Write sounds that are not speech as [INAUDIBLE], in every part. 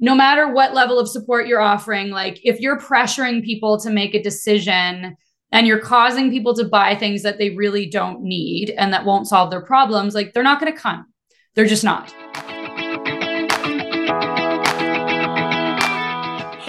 no matter what level of support you're offering, like if you're pressuring people to make a decision and you're causing people to buy things that they really don't need and that won't solve their problems, like they're not going to come. They're just not.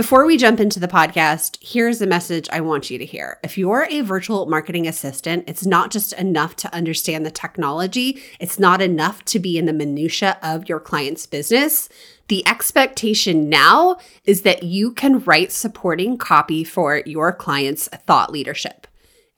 Before we jump into the podcast, here's a message I want you to hear. If you're a virtual marketing assistant, it's not just enough to understand the technology, it's not enough to be in the minutia of your client's business. The expectation now is that you can write supporting copy for your client's thought leadership.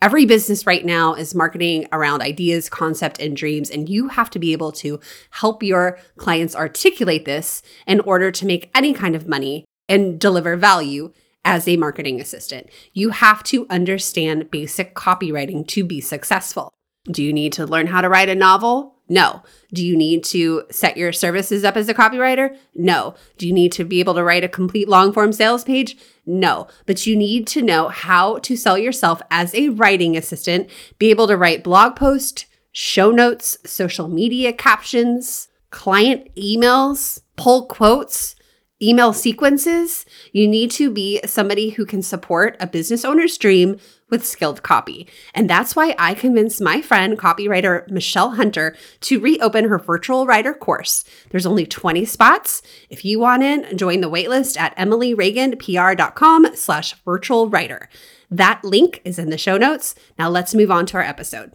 Every business right now is marketing around ideas, concept, and dreams, and you have to be able to help your clients articulate this in order to make any kind of money and deliver value as a marketing assistant. You have to understand basic copywriting to be successful. Do you need to learn how to write a novel? No. Do you need to set your services up as a copywriter? No. Do you need to be able to write a complete long form sales page? No. But you need to know how to sell yourself as a writing assistant, be able to write blog posts, show notes, social media captions, client emails, pull quotes, email sequences, you need to be somebody who can support a business owner's dream with skilled copy. And that's why I convinced my friend, copywriter Michelle Hunter, to reopen her virtual writer course. There's only 20 spots. If you want in, join the waitlist at emilyreaganpr.com slash virtual writer. That link is in the show notes. Now let's move on to our episode.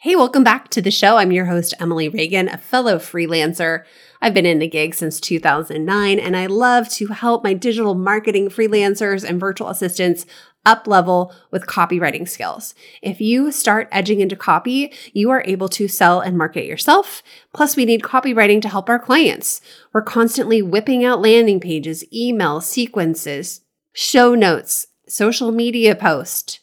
Hey, welcome back to the show. I'm your host, Emily Reagan, a fellow freelancer. I've been in the gig since 2009, and I love to help my digital marketing freelancers and virtual assistants up level with copywriting skills. If you start edging into copy, you are able to sell and market yourself. Plus, we need copywriting to help our clients. We're constantly whipping out landing pages, email sequences, show notes, social media posts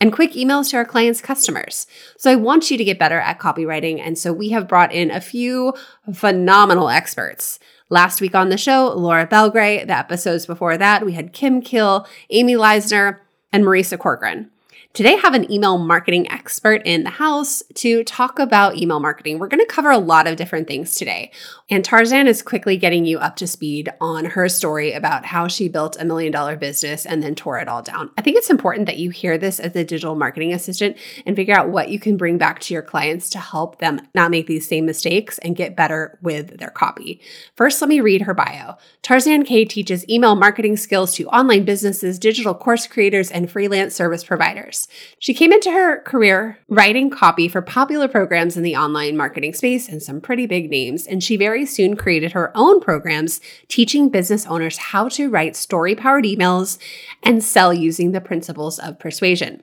and quick emails to our clients' customers. So I want you to get better at copywriting. And so we have brought in a few phenomenal experts. Last week on the show, Laura Belgray. The episodes before that, we had Kim Kill, Amy Leisner, and Marisa Corcoran. Today, I have an email marketing expert in the house to talk about email marketing. We're going to cover a lot of different things today. And Tarzan is quickly getting you up to speed on her story about how she built a million dollar business and then tore it all down. I think it's important that you hear this as a digital marketing assistant and figure out what you can bring back to your clients to help them not make these same mistakes and get better with their copy. First, let me read her bio. Tarzan Kay teaches email marketing skills to online businesses, digital course creators, and freelance service providers. She came into her career writing copy for popular programs in the online marketing space and some pretty big names, and she very soon created her own programs teaching business owners how to write story powered emails and sell using the principles of persuasion.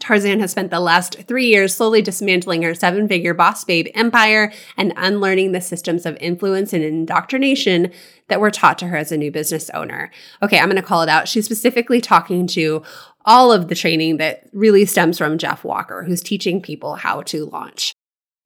Tarzan has spent the last three years slowly dismantling her seven figure boss babe empire and unlearning the systems of influence and indoctrination that were taught to her as a new business owner. Okay, I'm going to call it out. She's specifically talking to all of the training that really stems from Jeff Walker, who's teaching people how to launch.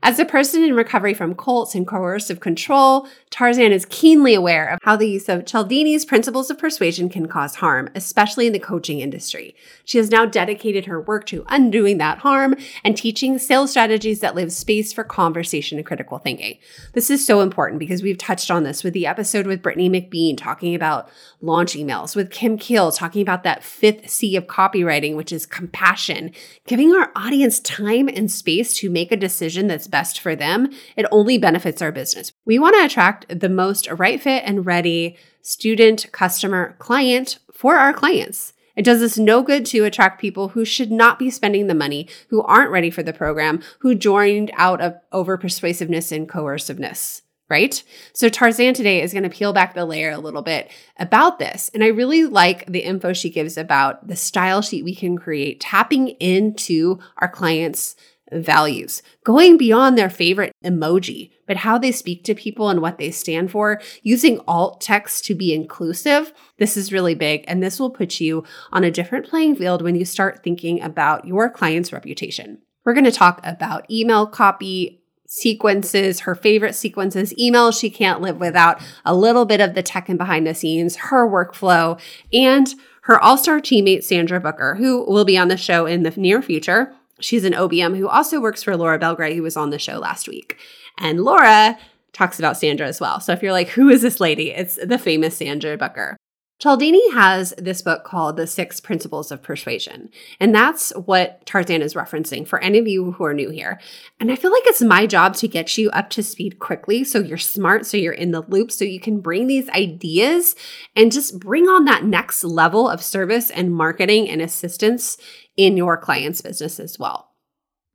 As a person in recovery from cults and coercive control, Tarzan is keenly aware of how the use of Cialdini's principles of persuasion can cause harm, especially in the coaching industry. She has now dedicated her work to undoing that harm and teaching sales strategies that leave space for conversation and critical thinking. This is so important because we've touched on this with the episode with Brittany McBean talking about launch emails, with Kim Kill talking about that fifth C of copywriting, which is compassion, giving our audience time and space to make a decision that's best for them, it only benefits our business. We want to attract the most right fit and ready student, customer, client for our clients. It does us no good to attract people who should not be spending the money, who aren't ready for the program, who joined out of over persuasiveness and coerciveness, right? So Tarzan today is going to peel back the layer a little bit about this. And I really like the info she gives about the style sheet we can create, tapping into our clients' values, going beyond their favorite emoji, but how they speak to people and what they stand for, using alt text to be inclusive. This is really big, and this will put you on a different playing field when you start thinking about your client's reputation. We're going to talk about email copy, sequences, her favorite sequences, emails she can't live without, a little bit of the tech and behind the scenes, her workflow, and her all star teammate, Sandra Booker, who will be on the show in the near future. She's an OBM who also works for Laura Belgray, who was on the show last week. And Laura talks about Sandra as well. So if you're like, who is this lady? It's the famous Sandra Booker. Cialdini has this book called The Six Principles of Persuasion. And that's what Tarzan is referencing for any of you who are new here. And I feel like it's my job to get you up to speed quickly so you're smart, so you're in the loop, so you can bring these ideas and just bring on that next level of service and marketing and assistance in your client's business as well.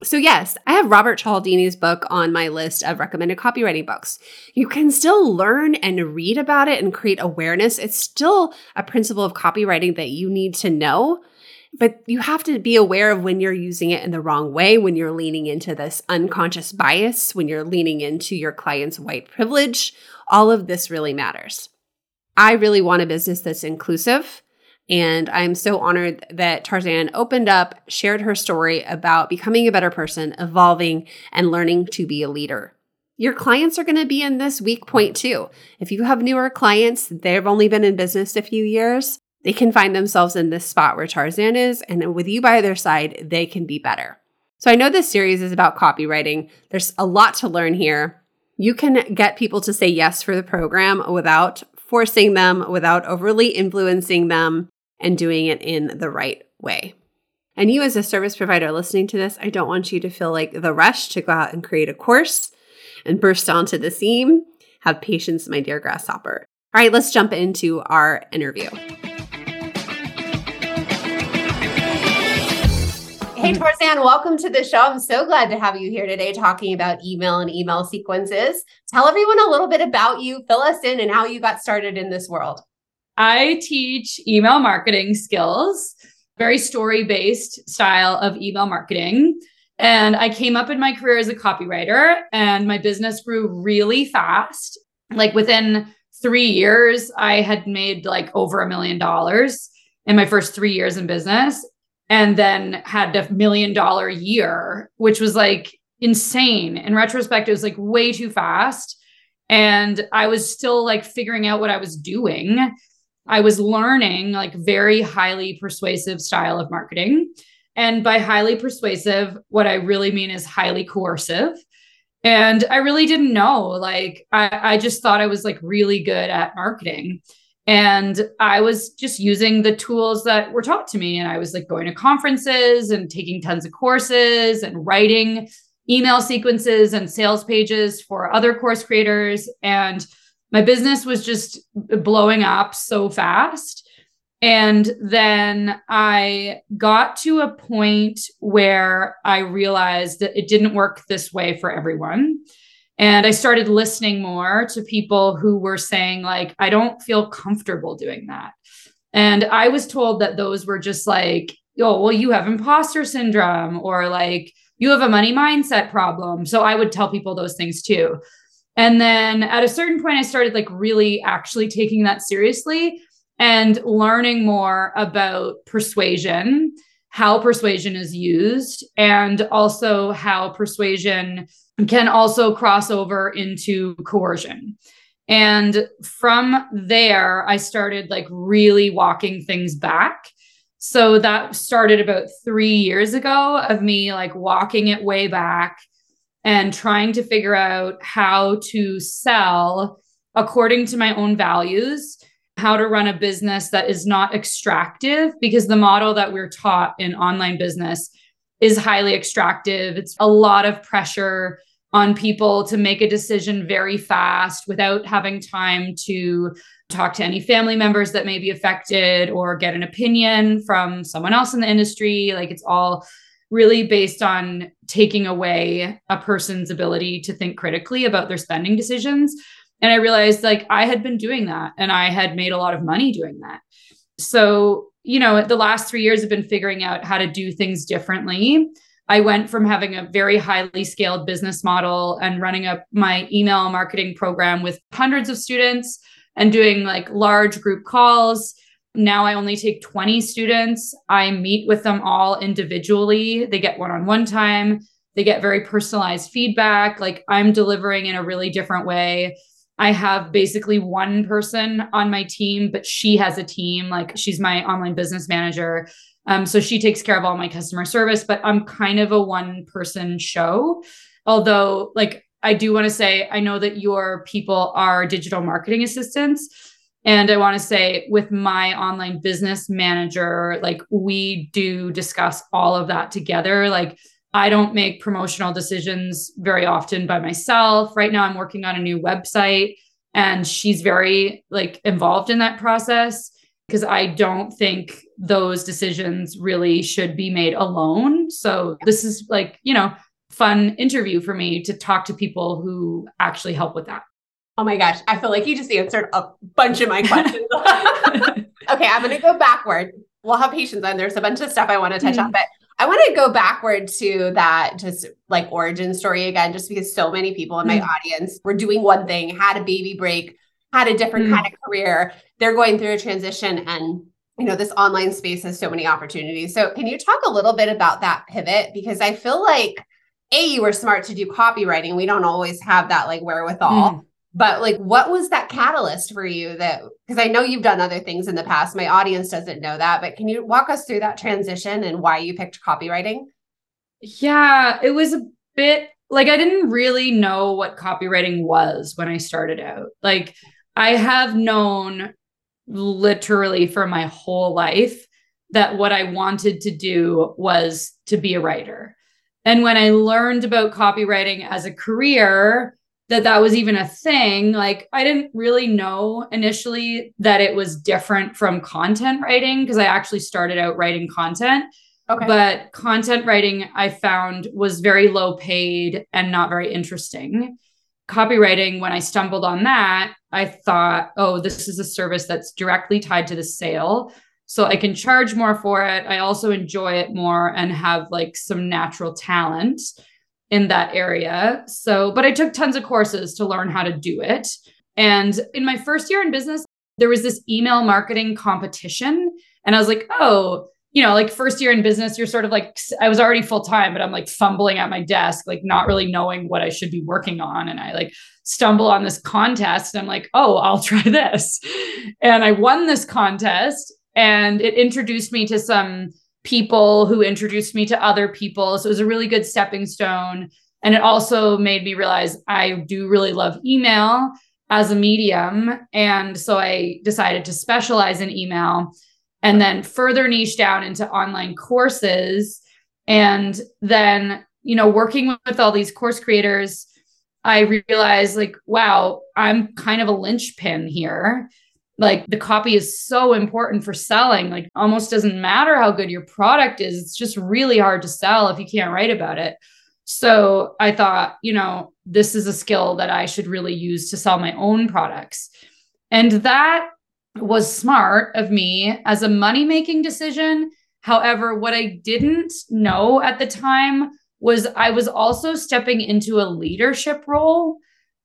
So, yes, I have Robert Cialdini's book on my list of recommended copywriting books. You can still learn and read about it and create awareness. It's still a principle of copywriting that you need to know, but you have to be aware of when you're using it in the wrong way, when you're leaning into this unconscious bias, when you're leaning into your client's white privilege. All of this really matters. I really want a business that's inclusive and I'm so honored that Tarzan opened up, shared her story about becoming a better person, evolving, and learning to be a leader. Your clients are going to be in this weak point too. If you have newer clients, they've only been in business a few years, they can find themselves in this spot where Tarzan is. And with you by their side, they can be better. So I know this series is about copywriting. There's a lot to learn here. You can get people to say yes for the program without forcing them, without overly influencing them and doing it in the right way. And you, as a service provider listening to this, I don't want you to feel like the rush to go out and create a course and burst onto the scene. Have patience, my dear grasshopper. All right, let's jump into our interview. Hey, Tarzan, welcome to the show. I'm so glad to have you here today talking about email and email sequences. Tell everyone a little bit about you, fill us in, and how you got started in this world. I teach email marketing skills, very story based style of email marketing. And I came up in my career as a copywriter, and my business grew really fast. Like within three years, I had made like over a million dollars in my first three years in business, and then had a million dollar year, which was like insane. In retrospect, it was like way too fast. And I was still like figuring out what I was doing. I was learning like very highly persuasive style of marketing. And by highly persuasive, what I really mean is highly coercive. And I really didn't know. Like, I, I just thought I was like really good at marketing. And I was just using the tools that were taught to me. And I was like going to conferences and taking tons of courses and writing email sequences and sales pages for other course creators. And my business was just blowing up so fast. And then I got to a point where I realized that it didn't work this way for everyone. And I started listening more to people who were saying, like, I don't feel comfortable doing that. And I was told that those were just like, oh, well, you have imposter syndrome or like you have a money mindset problem. So I would tell people those things too. And then at a certain point, I started like really actually taking that seriously and learning more about persuasion, how persuasion is used, and also how persuasion can also cross over into coercion. And from there, I started like really walking things back. So that started about three years ago of me like walking it way back and trying to figure out how to sell according to my own values, how to run a business that is not extractive, because the model that we're taught in online business is highly extractive. It's a lot of pressure on people to make a decision very fast without having time to talk to any family members that may be affected or get an opinion from someone else in the industry. Like it's all really based on taking away a person's ability to think critically about their spending decisions. And I realized like I had been doing that and I had made a lot of money doing that. So, you know, the last three years have been figuring out how to do things differently. I went from having a very highly scaled business model and running up my email marketing program with hundreds of students and doing like large group calls. Now I only take 20 students. I meet with them all individually. They get one on one time, they get very personalized feedback. Like I'm delivering in a really different way. I have basically one person on my team, but she has a team. Like she's my online business manager. Um, so she takes care of all my customer service, but I'm kind of a one person show. Although, like, I do want to say, I know that your people are digital marketing assistants. And I want to say, with my online business manager, like, we do discuss all of that together. Like, I don't make promotional decisions very often by myself. Right now, I'm working on a new website, and she's very like involved in that process because I don't think those decisions really should be made alone. So this is like, you know, fun interview for me to talk to people who actually help with that. Oh my gosh, I feel like you just answered a bunch of my questions. [LAUGHS] okay, I'm going to go backward. We'll have patience and there's a bunch of stuff I want to touch mm-hmm. on, but I want to go backward to that just like origin story again, just because so many people in my mm-hmm. audience were doing one thing, had a baby break, had a different mm. kind of career. They're going through a transition and you know this online space has so many opportunities. So can you talk a little bit about that pivot because I feel like a you were smart to do copywriting. We don't always have that like wherewithal. But like what was that catalyst for you that because I know you've done other things in the past. My audience doesn't know that, but can you walk us through that transition and why you picked copywriting? Yeah, it was a bit like I didn't really know what copywriting was when I started out. Like I have known literally for my whole life that what I wanted to do was to be a writer. And when I learned about copywriting as a career, that that was even a thing, like I didn't really know initially that it was different from content writing because I actually started out writing content. Okay. But content writing I found was very low paid and not very interesting copywriting, when I stumbled on that, I thought, oh, this is a service that's directly tied to the sale. So I can charge more for it. I also enjoy it more and have like some natural talent in that area. So, but I took tons of courses to learn how to do it. And in my first year in business, there was this email marketing competition. And I was like, oh, you know, like first year in business, you're sort of like, I was already full time, but I'm like fumbling at my desk, like not really knowing what I should be working on. And I like stumble on this contest and I'm like, oh, I'll [LAUGHS] try this. And I won this contest and it introduced me to some people who introduced me to other people. So it was a really good stepping stone. And it also made me realize I do really love email as a medium. And so I decided to specialize in email and then further niche down into online courses. And then, you know, working with all these course creators, I realized like, wow, I'm kind of a linchpin here. Like the copy is so important for selling. Like almost doesn't matter how good your product is. It's just really hard to sell if you can't write about it. So I thought, you know, this is a skill that I should really use to sell my own products. And that was smart of me as a money making decision. However, what I didn't know at the time was I was also stepping into a leadership role.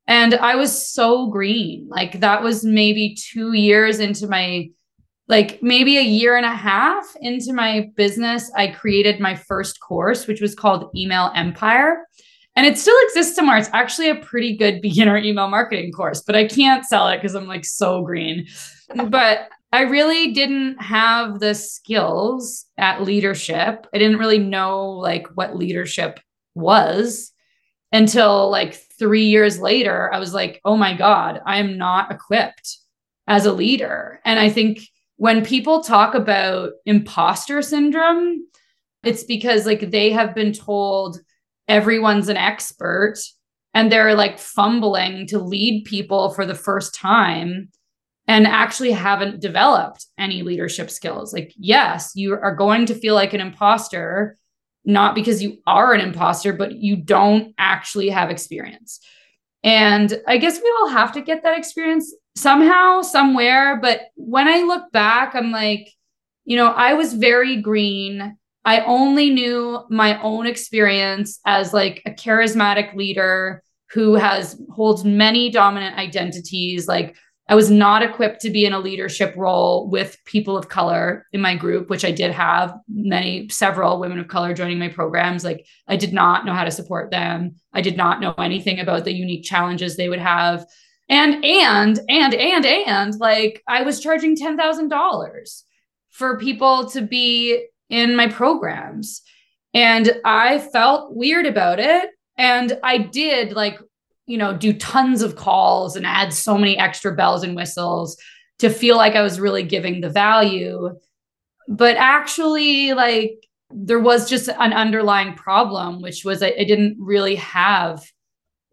And I was so green. Like that was maybe two years into my, like maybe a year and a half into my business. I created my first course, which was called Email Empire. And it still exists somewhere. It's actually a pretty good [LAUGHS] beginner email marketing course, but I can't sell it because I'm like so green [LAUGHS] but I really didn't have the skills at leadership. I didn't really know like what leadership was until like 3 years later I was like, "Oh my god, I am not equipped as a leader." And I think when people talk about imposter syndrome, it's because like they have been told everyone's an expert and they're like fumbling to lead people for the first time and actually haven't developed any leadership skills. Like, yes, you are going to feel like an imposter, not because you are an imposter, but you don't actually have experience. And I guess we all have to get that experience somehow, somewhere. But when I look back, I'm like, you know, I was very green. I only knew my own experience as like a charismatic leader who has holds many dominant identities like I was not equipped to be in a leadership role with people of color in my group, which I did have many, several women of color joining my programs. Like, I did not know how to support them. I did not know anything about the unique challenges they would have. And, and, and, and, and, like, I was charging $10,000 for people to be in my programs. And I felt weird about it. And I did like you know, do tons of calls and add so many extra bells and whistles to feel like I was really giving the value. But actually, like, there was just an underlying problem, which was I, I didn't really have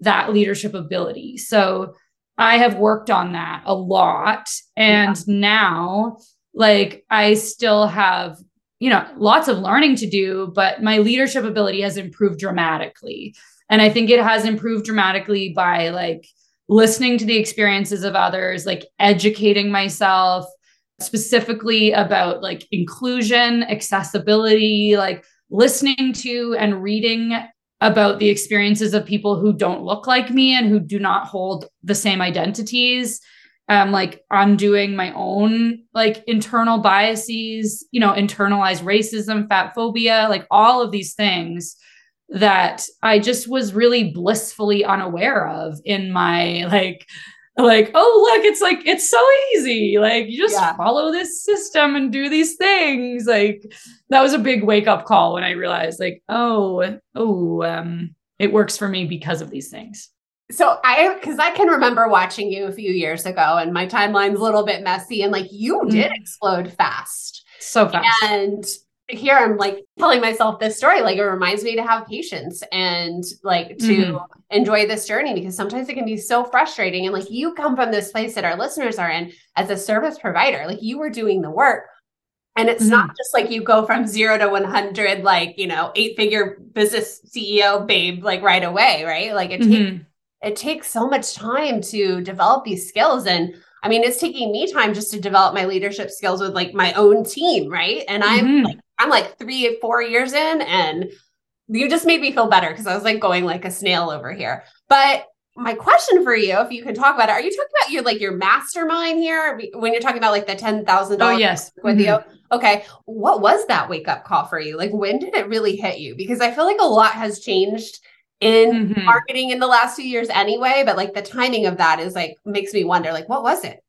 that leadership ability. So I have worked on that a lot. And yeah. now, like, I still have, you know, lots of learning to do, but my leadership ability has improved dramatically. And I think it has improved dramatically by like listening to the experiences of others, like educating myself specifically about like inclusion, accessibility, like listening to and reading about the experiences of people who don't look like me and who do not hold the same identities. Um like undoing my own like internal biases you know internalized racism fat phobia like all of these things that I just was really blissfully unaware of in my like like oh look it's like it's so easy. Like you just yeah. follow this system and do these things. Like that was a big wake up call when I realized like oh oh um it works for me because of these things. So I because I can remember watching you a few years ago and my timeline's a little bit messy and like you did mm. explode fast. So fast. And here I'm like telling myself this story. Like it reminds me to have patience and like to mm-hmm. enjoy this journey because sometimes it can be so frustrating. And like you come from this place that our listeners are in as a service provider, like you were doing the work. And it's mm-hmm. not just like you go from zero to 100, like, you know, eight figure business CEO babe, like right away, right? Like it, mm-hmm. takes, it takes so much time to develop these skills. And I mean, it's taking me time just to develop my leadership skills with like my own team, right? And I'm mm-hmm. like I'm like three, four years in, and you just made me feel better because I was like going like a snail over here. But my question for you, if you can talk about it, are you talking about your like your mastermind here when you're talking about like the ten thousand dollars? Oh yes, with mm-hmm. you. Okay, what was that wake up call for you? Like when did it really hit you? Because I feel like a lot has changed in mm-hmm. marketing in the last few years anyway, but like the timing of that is like makes me wonder like what was it?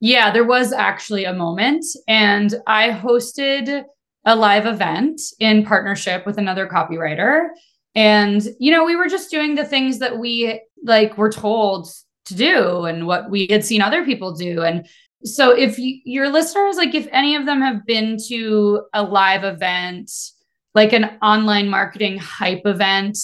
Yeah, there was actually a moment and I hosted a live event in partnership with another copywriter. And, you know, we were just doing the things that we like were told to do and what we had seen other people do. And so if you, your listeners, like if any of them have been to a live event, like an online marketing hype event,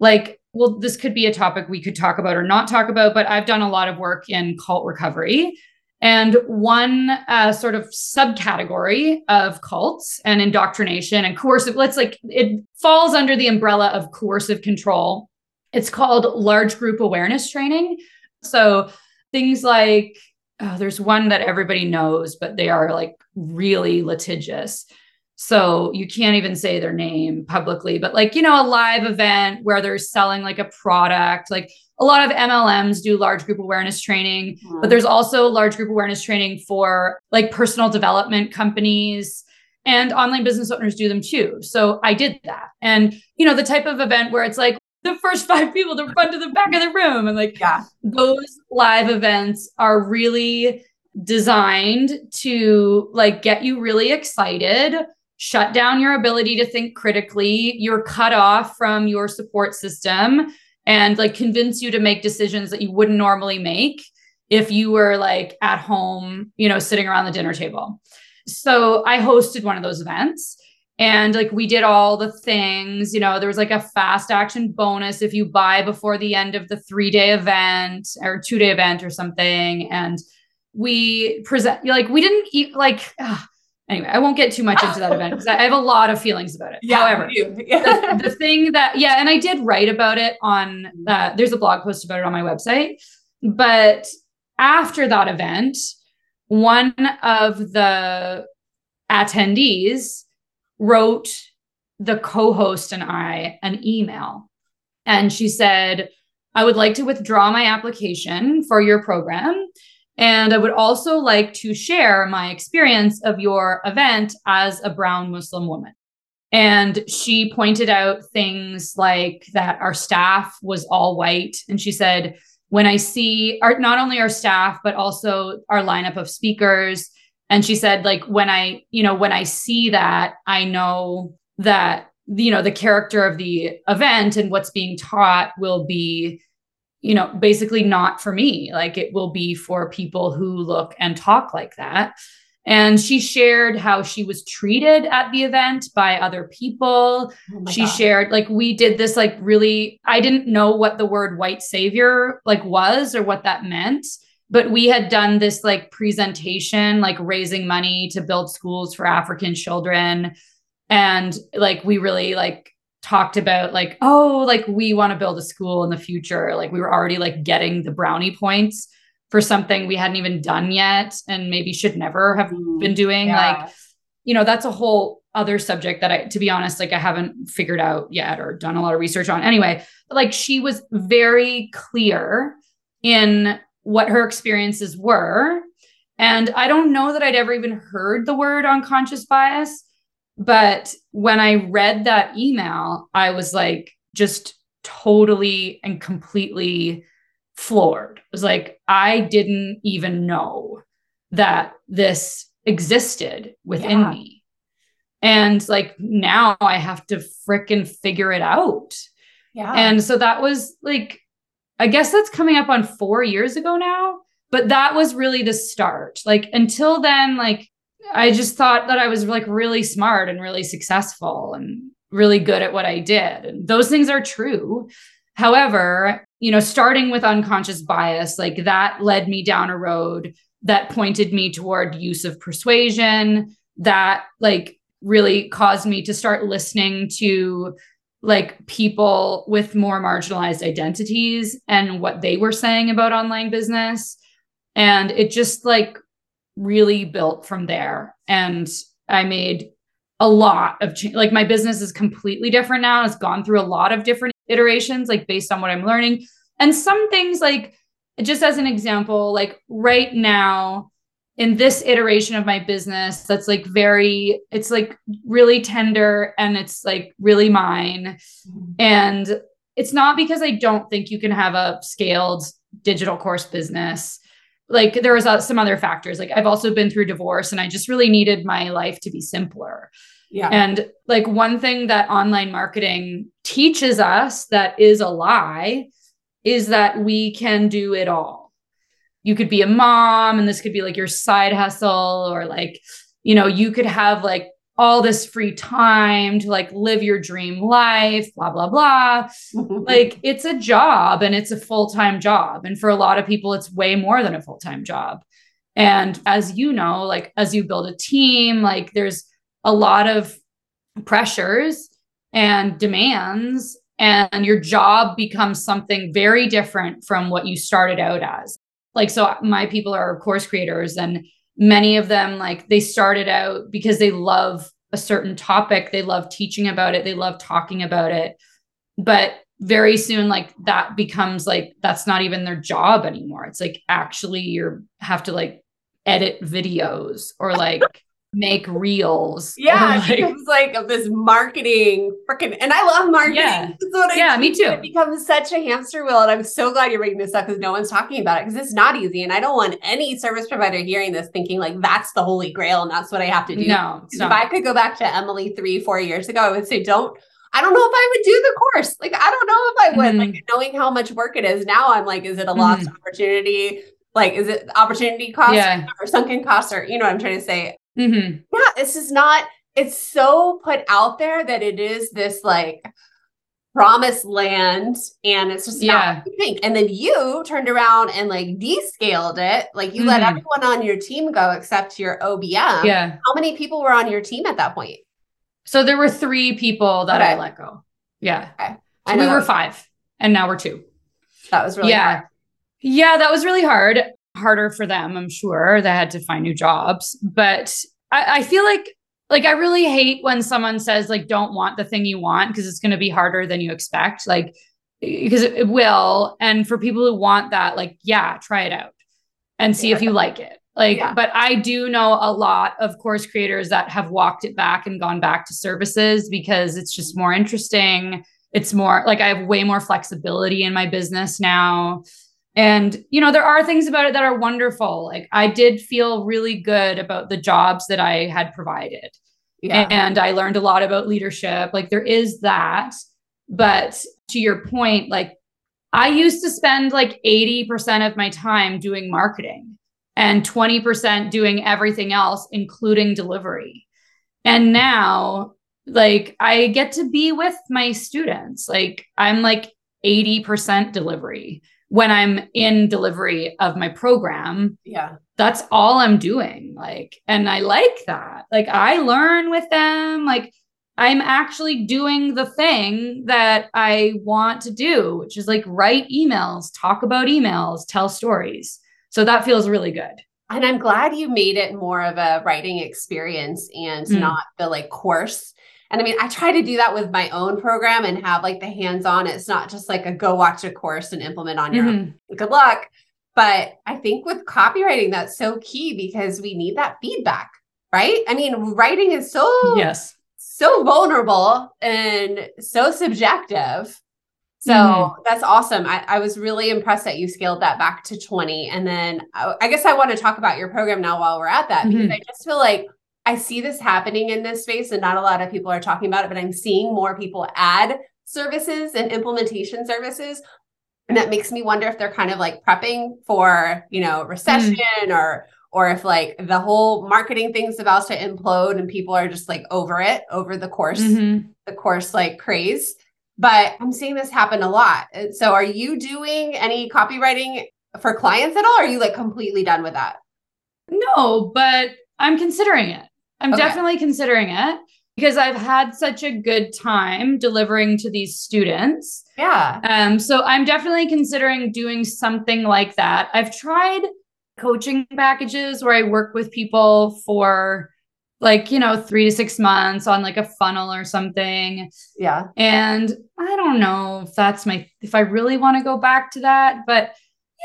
like, well, this could be a topic we could talk about or not talk about, but I've done a lot of work in cult recovery. And one uh, sort of subcategory of cults and indoctrination and coercive, let's like it falls under the umbrella of coercive control. It's called large group awareness training. So things like, oh, there's one that everybody knows, but they are like really litigious. So you can't even say their name publicly, but like, you know, a live event where they're selling like a product, like a lot of MLMs do large group awareness training, mm-hmm. but there's also large group awareness training for like personal development companies and online business owners do them too. So I did that. And, you know, the type of event where it's like the first five people to run to the back of the room and like, yeah, those live events are really designed to like get you really excited shut down your ability to think critically. You're cut off from your support system and like convince you to make decisions that you wouldn't normally make if you were like at home, you know, sitting around the dinner table. So I hosted one of those events and like we did all the things, you know, there was like a fast action bonus if you buy before the end of the 3-day event or 2-day event or something and we present like we didn't eat like ugh, anyway, I won't get too much into that event because I have a lot of feelings about it. [LAUGHS] Yeah, However, yeah. the, the, thing that, yeah, and I did write about it on, uh, there's a blog post about it on my website. But after that event, one of the attendees wrote the co host and I an email. And she said, I would like to withdraw my application for your program. And I would also like to share my experience of your event as a brown Muslim woman. And she pointed out things like that our staff was all white. And she said, when I see our, not only our staff, but also our lineup of speakers. And she said, like, when I, you know, when I see that, I know that, you know, the character of the event and what's being taught will be, you know, basically not for me. Like, it will be for people who look and talk like that. And she shared how she was treated at the event by other people. Oh she God. shared like we did this like really I didn't know what the word white savior like was or what that meant, but we had done this like presentation like raising money to build schools for African children and like we really like talked about like oh like we want to build a school in the future. Like we were already like getting the brownie points for something we hadn't even done yet and maybe should never have mm, been doing. yeah. like you know that's a whole other subject that i to be honest like i haven't figured out yet or done a lot of research on. Anyway like she was very clear in what her experiences were. And i don't know that i'd ever even heard the word unconscious bias but when i read that email i was like just totally and completely floored. It was like, I didn't even know that this existed within yeah. me. And like now I have to fricking figure it out. Yeah. And so that was like, I guess that's coming up on four years ago now. But that was really the start. Like until then, like I just thought that I was like really smart and really successful and really good at what I did. And those things are true. However, you know, starting with unconscious bias, like that led me down a road that pointed me toward use of persuasion, that like really caused me to start listening to like people with more marginalized identities and what they were saying about online business. And it just like really built from there. And I made a lot of change. Like my business is completely different now. It's gone through a lot of different iterations, like based on what I'm learning. And some things, like just as an example, like right now in this iteration of my business, that's like very, it's like really tender and it's like really mine. And it's not because I don't think you can have a scaled digital course business. Like there was uh, some other factors. Like I've also been through divorce and I just really needed my life to be simpler. Yeah. And like one thing that online marketing teaches us that is a lie is that we can do it all. You could be a mom and this could be like your side hustle or like you know, you could have like all this free time to like live your dream life, blah, blah, blah. [LAUGHS] like it's a job and it's a full time job. And for a lot of people, it's way more than a full time job. And as you know, like as you build a team, like there's a lot of pressures and demands and your job becomes something very different from what you started out as like so my people are course creators and many of them like they started out because they love a certain topic they love teaching about it they love talking about it. But very soon like that becomes like that's not even their job anymore. It's like actually you have to like edit videos or like make reels. Yeah, like, it becomes like this marketing freaking, and I love marketing. Yeah, [LAUGHS] yeah, me too. It becomes such a hamster wheel, and I'm so glad you're bringing this up because no one's talking about it because it's not easy, and I don't want any service provider hearing this thinking like that's the holy grail and that's what I have to do. No, if I could go back to Emily three, four years ago, I would say don't. I don't know if I would do the course. Like, I don't know if I would. Mm-hmm. Like, knowing how much work it is now, I'm like, is it a lost mm-hmm. opportunity? Like, is it opportunity cost yeah. or sunken cost, or you know what I'm trying to say? Mm-hmm. Yeah, this is not, it's so put out there that it is this like promised land and it's just yeah. not think. And then you turned around and like descaled it. Like you mm-hmm. let everyone on your team go except your OBM. Yeah. How many people were on your team at that point? So there were three people that okay. I let go. Yeah. Okay. So we were five and now we're two. That was really yeah. Hard. Yeah, that was really hard harder for them, I'm sure. They had to find new jobs. But I, I feel like like I really hate when someone says like don't want the thing you want because it's going to be harder than you expect like because it, it, will and for people who want that like yeah try it out and see yeah. if you like it like yeah. but I do know a lot of course creators that have walked it back and gone back to services because it's just more interesting it's more like I have way more flexibility in my business now and, you know, there are things about it that are wonderful. Like I did feel really good about the jobs that I had provided. Yeah. And I learned a lot about leadership. Like there is that. But to your point, like I used to spend like 80% of my time doing marketing and 20% doing everything else, including delivery. And now, like, I get to be with my students. Like, I'm like 80% delivery when I'm in delivery of my program. Yeah. That's all I'm doing. Like, and I like that. Like, I learn with them. Like, I'm actually doing the thing that I want to do, which is like write emails, talk about emails, tell stories. So that feels really good. And I'm glad you made it more of a writing experience and mm. not the like course and I mean, I try to do that with my own program and have like the hands on. It's not just like a go watch a course and implement on your mm-hmm. own. Good luck. But I think with copywriting, that's so key because we need that feedback, right? I mean, writing is so, yes, so vulnerable and so subjective. So mm-hmm. that's awesome. I, I, was really impressed that you scaled that back to 20. And then I, uh, I guess I want to talk about your program now while we're at that, mm-hmm. because I just feel like I see this happening in this space, and not a lot of people are talking about it, but I'm seeing more people add services and implementation services. And that makes me wonder if they're kind of like prepping for, you know, recession mm. or or if like the whole marketing thing's about to implode and people are just like over it, over the course, mm-hmm. the course like craze. But I'm seeing this happen a lot. So are you doing any copywriting for clients at all? are you like completely done with that? No, but I'm considering it. I'm okay. definitely considering it because I've had such a good time delivering to these students. Yeah. Um so I'm definitely considering doing something like that. I've tried coaching packages where I work with people for like, you know, 3 to 6 months on like a funnel or something. Yeah. And I don't know if that's my if I really want to go back to that, but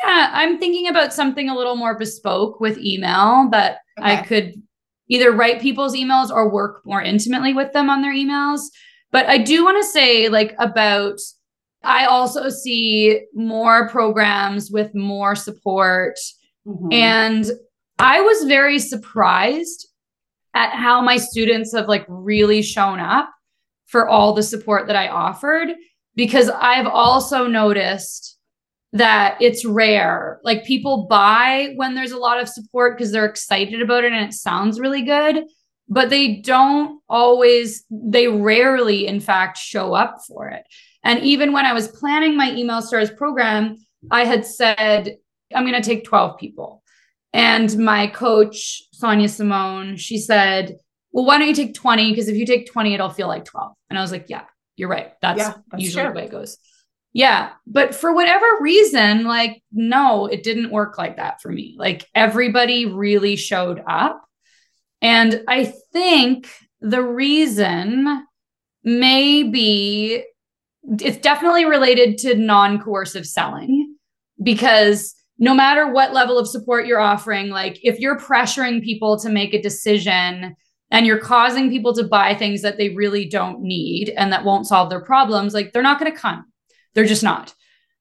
yeah, I'm thinking about something a little more bespoke with email that okay. I could either write people's emails or work more intimately with them on their emails. But I do want to say, like, about I also see more programs with more support. Mm-hmm. And I was very surprised at how my students have like really shown up for all the support that I offered because I've also noticed that it's rare. Like people buy when there's a lot of support because they're excited about it and it sounds really good, but they don't always, they rarely, in fact, show up for it. And even when I was planning my email stars program, I had said, I'm going to take 12 people. And my coach, Sonia Simone, she said, Well, why don't you take 20? Because if you take 20, it'll feel like 12. And I was like, Yeah, you're right. That's, yeah, that's usually true. the way it goes. Yeah. But for whatever reason, like, no, it didn't work like that for me. Like, everybody really showed up. And I think the reason may be it's definitely related to non coercive selling because no matter what level of support you're offering, like, if you're pressuring people to make a decision, and you're causing people to buy things that they really don't need and that won't solve their problems, like they're not going to come. They're just not.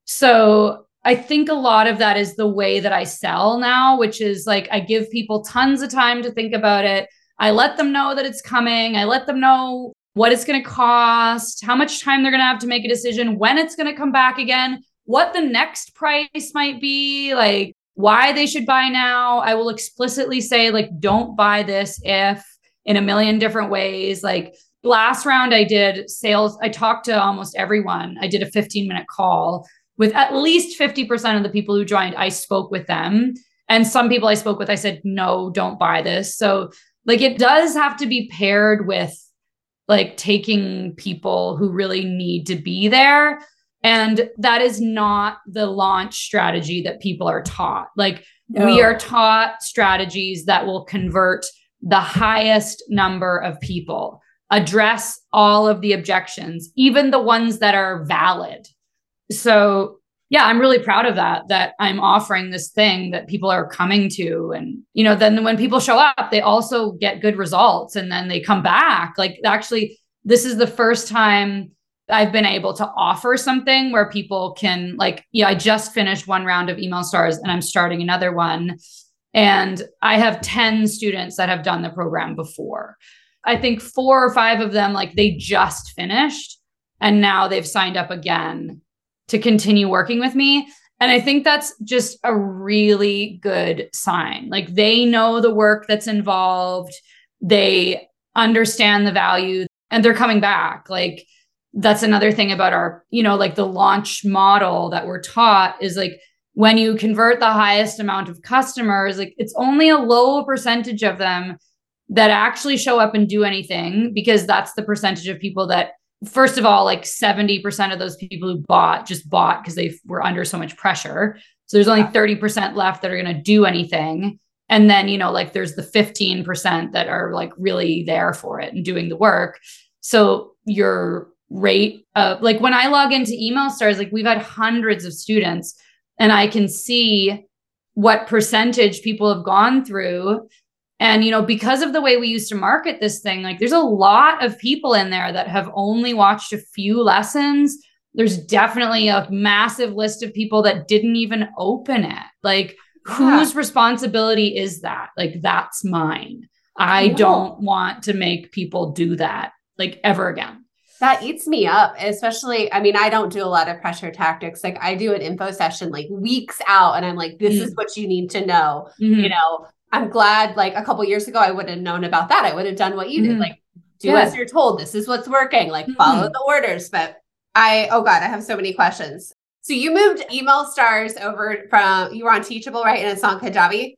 So I think a lot of that is the way that I sell now, which is like I give people tons of time to think about it. I let them know that it's coming. I let them know what it's going to cost, how much time they're going to have to make a decision, when it's going to come back again, what the next price might be, like why they should buy now. I will explicitly say, like, don't buy this if in a million different ways. Like, last round I did sales, I talked to almost everyone. I did a 15 minute call with at least 50% of the people who joined. I spoke with them. And some people I spoke with, I said, no, don't buy this. So, like, it does have to be paired with like taking people who really need to be there. And that is not the launch strategy that people are taught. Like, no. we are taught strategies that will convert the highest number of people, address all of the objections, even the ones that are valid. So, yeah, I'm really proud of that, that I'm offering this thing that people are coming to. And, you know, then when people show up, they also get good results and then they come back. Like, actually, this is the first time I've been able to offer something where people can, like, yeah, I just finished one round of email stars and I'm starting another one. And I have 10 students that have done the program before. I think four or five of them, like, they just finished and now they've signed up again to continue working with me. And I think that's just a really good sign. Like, they know the work that's involved, they understand the value, and they're coming back. Like, that's another thing about our, you know, like the launch model that we're taught is like, when you convert the highest amount of customers, like it's only a low percentage of them that actually show up and do anything because that's the percentage of people that first of all like 70% of those people who bought just bought because they were under so much pressure. So there's only 30% left that are going to do anything. And then you know like there's the 15% that are like really there for it and doing the work. So your rate of like when i log into email stars like we've had hundreds of students and I can see what percentage people have gone through. And, you know, because of the way we used to market this thing, like there's a lot of people in there that have only watched a few lessons. There's definitely a massive list of people that didn't even open it. Like, yeah. whose responsibility is that? Like, that's mine. I don't want to make people do that like ever again that eats me up especially i mean i don't do a lot of pressure tactics like i do an info session like weeks out and i'm like this mm-hmm. is what you need to know mm-hmm. you know i'm glad like a couple years ago i would have known about that i would have done what you mm-hmm. did like do yeah. as you're told this is what's working like follow mm-hmm. the orders but i oh god i have so many questions so you moved email stars over from you were on teachable right and it's on kajabi is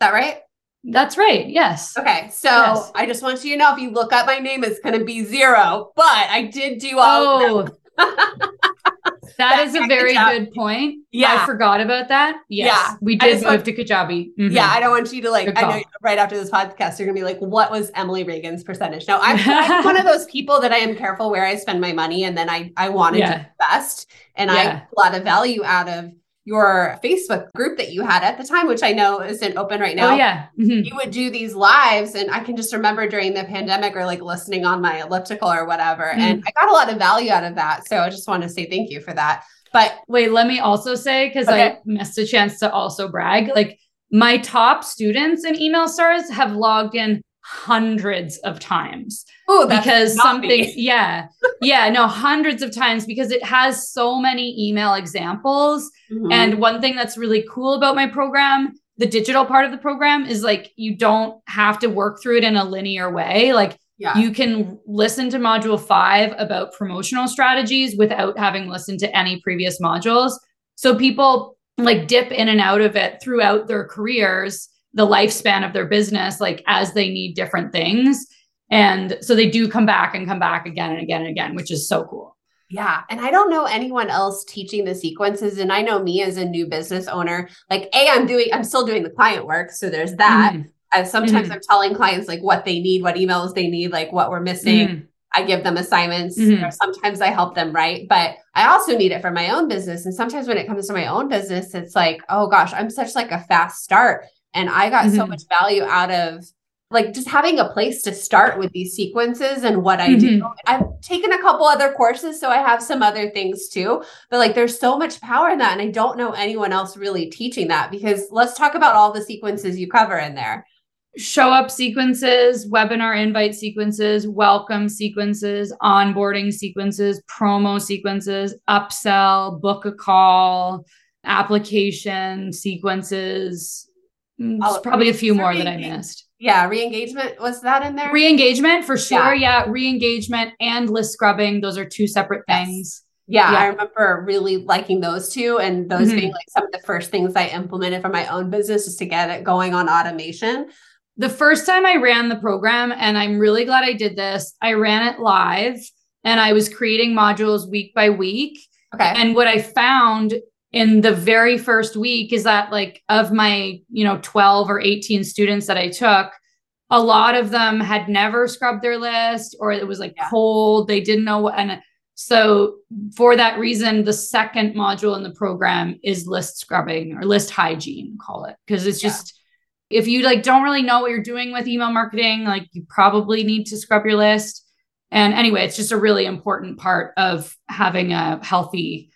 that right that's right. Yes. Okay. So yes. I just want you to know if you look up my name, it's going to be zero, but I did do all oh. [LAUGHS] that is a very Kajabi. good point. Yeah. I forgot about that. Yes. Yeah. We did move want, to Kajabi. Mm-hmm. Yeah. I don't want you to like, I know right after this podcast, you're going to be like, what was Emily Reagan's percentage? No, I'm, I'm, [LAUGHS] one of those people that I am careful where I spend my money and then I, I want to yeah. invest and yeah. I a lot of value out of your Facebook group that you had at the time, which I know isn't open right now. Oh, yeah. Mm-hmm. You would do these lives. And I can just remember during the pandemic or like listening on my elliptical or whatever. Mm-hmm. And I got a lot of value out of that. So I just want to say thank you for that. But wait, let me also say, because okay. I missed a chance to also brag, like my top students in email stars have logged in hundreds of times. Oh, because something, [LAUGHS] yeah, yeah, no, hundreds of times because it has so many email examples. Mm-hmm. And one thing that's really cool about my program, the digital part of the program, is like you don't have to work through it in a linear way. Like yeah. you can listen to module five about promotional strategies without having listened to any previous modules. So people like dip in and out of it throughout their careers the lifespan of their business like as they need different things and so they do come back and come back again and again and again which is so cool yeah. And I don't know anyone else teaching the sequences. And I know me as a new business owner, like, A, I'm doing, I'm still doing the client work. So there's that. Mm-hmm. And sometimes mm-hmm. I'm telling clients like what they need, what emails they need, like what we're missing. Mm-hmm. I give them assignments. Mm-hmm. sometimes I help them write, but I also need it for my own business. And sometimes when it comes to my own business, it's like, oh gosh, I'm such like a fast start. And I got mm-hmm. so much value out of like just having a place to start with these sequences and what I mm-hmm. do. I've taken a couple other courses, so I have some other things too. But like there's so much power in that. And I don't know anyone else really teaching that because let's talk about all the sequences you cover in there. Show up sequences, webinar invite sequences, welcome sequences, onboarding sequences, promo sequences, upsell, book a call, application sequences, Mm, There's probably a few more that I missed. Yeah, re-engagement was that in there? Re-engagement for sure. Yeah, yeah re-engagement and list scrubbing. Those are two separate things. Yeah, yeah, I remember really liking those two, and those mm-hmm. being like some of the first things I implemented for my own business just to get it going on automation. The first time I ran the program, and I'm really glad I did this, I ran it live and I was creating modules week by week. Okay. And what I found in the very first week is that like of my you know 12 or 18 students that i took a lot of them had never scrubbed their list or it was like yeah. cold. They didn't know what, and so for that reason, the second module in the program is list scrubbing or list hygiene, call it. Cause it's just yeah. if you like don't really know what you're doing with email marketing, like you probably need to scrub your list. And anyway, it's just a really important part of having a healthy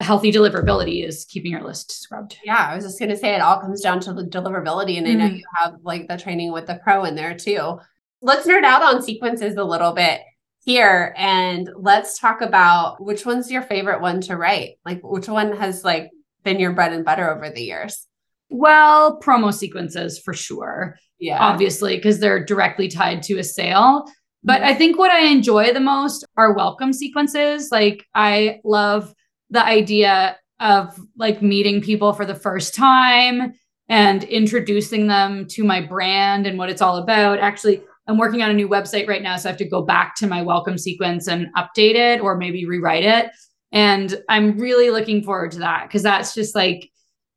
healthy deliverability is keeping your list scrubbed. Yeah, I was just going to say it all comes down to the deliverability. And mm-hmm. I know mm-hmm. you have like the training with the pro in there too. Let's nerd out on sequences a little bit here and let's talk about which one's your favorite one to write? Like which one has like been your bread and butter over the years? Well, promo sequences for sure. Yeah. Obviously, because they're directly tied to a sale. But mm-hmm. I think what I enjoy the most are welcome sequences. Like I love the idea of like meeting people for the first time and introducing them to my brand and what it's all about. Actually, I'm working on a new website right now, so I have to go back to my welcome sequence and update it or maybe rewrite it. And I'm really looking forward to that because that's just like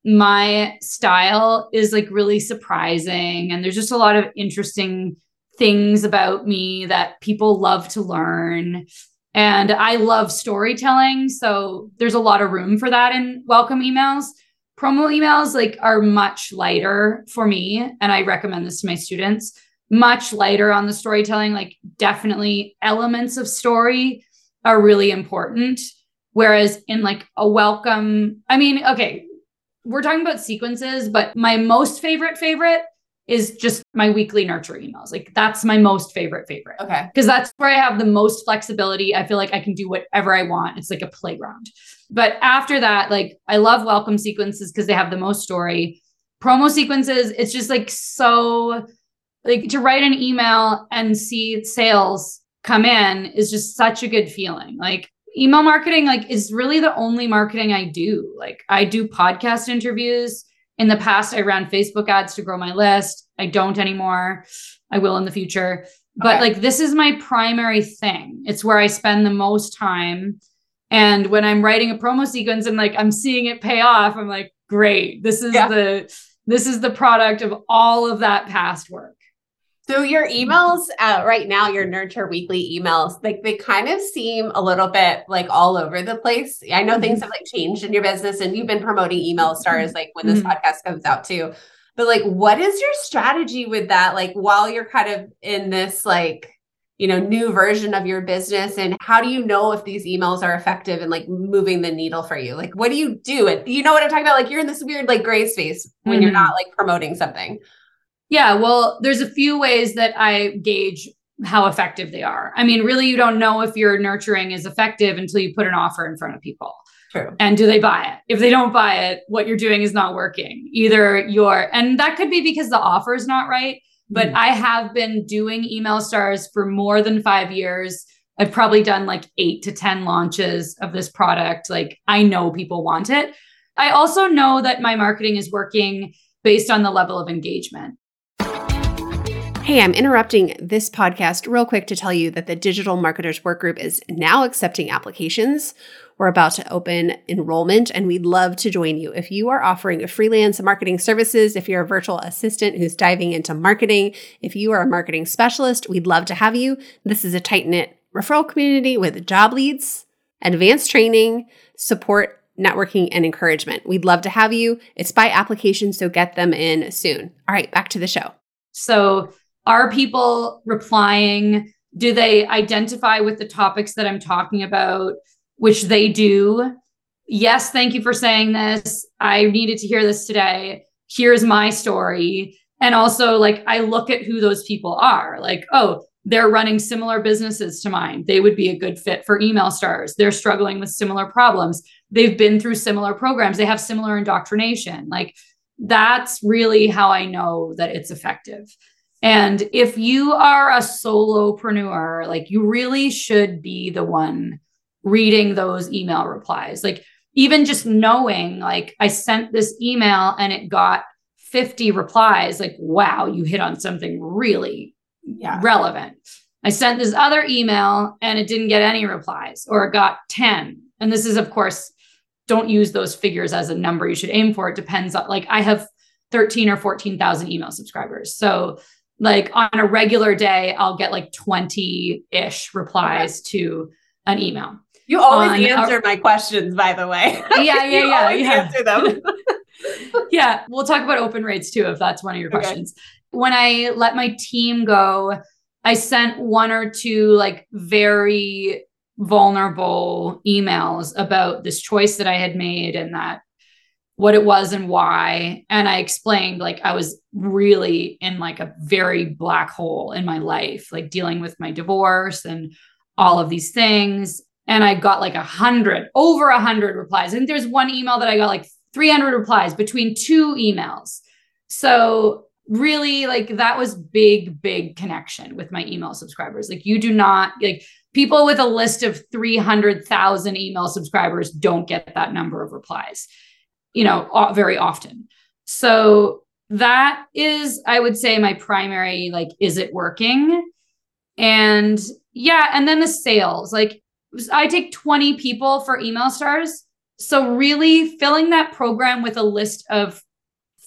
my style is like really surprising. And there's just a lot of interesting things about me that people love to learn. And I love storytelling. So there's a lot of room for that in welcome emails. Promo emails like are much lighter for me. And I recommend this to my students, much lighter on the storytelling. Like definitely elements of story are really important. Whereas in like a welcome, I mean, okay, we're talking about sequences, but my most favorite favorite is just my weekly nurture emails. Like that's my most favorite favorite. Okay. Because that's where I have the most flexibility. I feel like I can do whatever I want. It's like a playground. But after that, like I love welcome sequences because they have the most story. Promo sequences, it's just like so like to write an email and see sales come in is just such a good feeling. Like email marketing like is really the only marketing I do. Like I do podcast interviews in the past, I ran Facebook ads to grow my list. I don't anymore. I will in the future. But okay. like, this is my primary thing. It's where I spend the most time. And when I'm writing a promo sequence and like I'm seeing it pay off, I'm like, great. This is yeah. the this is the product of all of that past work. So your emails uh, right now, your nurture weekly emails, like they kind of seem a little bit like all over the place. I know mm-hmm. things have like changed in your business, and you've been promoting email stars like when this mm-hmm. podcast comes out too. But like, what is your strategy with that? Like while you're kind of in this like you know new version of your business, and how do you know if these emails are effective and like moving the needle for you? Like, what do you do? And you know what I'm talking about? Like you're in this weird like gray space when mm-hmm. you're not like promoting something. Yeah, well, there's a few ways that I gauge how effective they are. I mean, really, you don't know if your nurturing is effective until you put an offer in front of people. True. And do they buy it? If they don't buy it, what you're doing is not working. Either you're, and that could be because the offer is not right. But mm. I have been doing email stars for more than five years. I've probably done like eight to 10 launches of this product. Like, I know people want it. I also know that my marketing is working based on the level of engagement. Hey, I'm interrupting this podcast real quick to tell you that the Digital Marketers Workgroup is now accepting applications. We're about to open enrollment and we'd love to join you. If you are offering freelance marketing services, if you're a virtual assistant who's diving into marketing, if you are a marketing specialist, we'd love to have you. This is a tight knit referral community with job leads, advanced training, support, networking, and encouragement. We'd love to have you. It's by application, so get them in soon. All right, back to the show. So, are people replying? Do they identify with the topics that I'm talking about, which they do? Yes, thank you for saying this. I needed to hear this today. Here's my story. And also, like, I look at who those people are. Like, oh, they're running similar businesses to mine. They would be a good fit for email stars. They're struggling with similar problems. They've been through similar programs. They have similar indoctrination. Like, that's really how I know that it's effective. And if you are a solopreneur, like you really should be the one reading those email replies. Like even just knowing, like I sent this email and it got 50 replies, like, wow, you hit on something really yeah. relevant. I sent this other email and it didn't get any replies, or it got 10. And this is, of course, don't use those figures as a number you should aim for. It depends on, like, I have 13 or 14,000 email subscribers. So like on a regular day, I'll get like 20 ish replies to an email. You always answer my questions, by the way. Yeah, yeah, [LAUGHS] yeah. yeah. Answer them. [LAUGHS] [LAUGHS] yeah. We'll talk about open rates too, if that's one of your okay. questions. When I let my team go, I sent one or two like very vulnerable emails about this choice that I had made and that what it was and why. And I explained like I was really in like a very black hole in my life, like dealing with my divorce and all of these things and I got like a hundred, over a hundred replies. Think there's one email that I got like 300 replies between two emails. So really like that was big big connection with my email subscribers like you do not like people with a list of 300,000 email subscribers don't get that number of replies you know very often so that is i would say my primary like is it working and yeah and then the sales like I take 20 people for email stars. So, really filling that program with a list of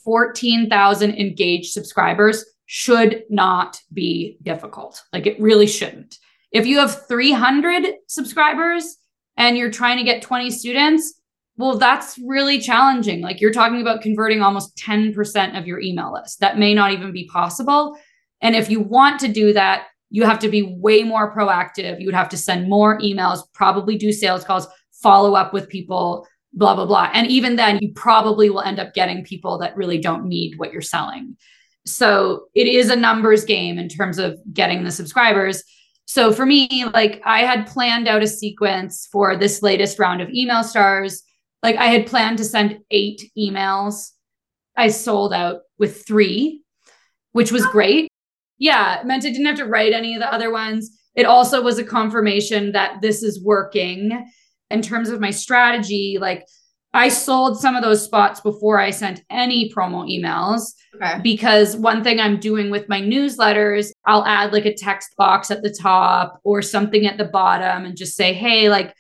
14,000 engaged subscribers should not be difficult. Like, it really shouldn't. If you have 300 subscribers and you're trying to get 20 students, well, that's really challenging. Like, you're talking about converting almost 10% of your email list. That may not even be possible. And if you want to do that, you have to be way more proactive. You would have to send more emails, probably do sales calls, follow up with people, blah, blah, blah. And even then, you probably will end up getting people that really don't need what you're selling. So it is a numbers game in terms of getting the subscribers. So for me, like I had planned out a sequence for this latest round of email stars. Like I had planned to send eight emails. I sold out with three, which was oh. great yeah, it meant I didn't have to write any of the other ones. It also was a confirmation that this is working in terms of my strategy. Like I sold some of those spots before I sent any promo emails. Okay. Because one thing I'm doing with my newsletters, I'll add like a text box at the top or something at the bottom and just say, hey, like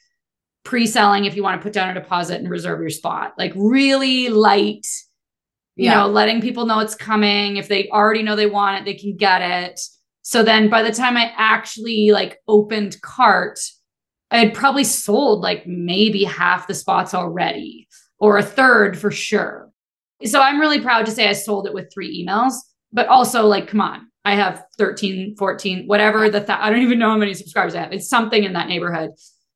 pre selling if you want to put down a deposit and reserve your spot. Like really light you yeah. know, letting people know it's coming. If they already know they want it, they can get it. So then by the time I actually like opened cart, I had probably sold like maybe half the spots already or a third for sure. So I'm really proud to say I sold it with three emails, but also like, come on, I have 13, 14, whatever the, th- I don't even know how many subscribers I have. It's something in that neighborhood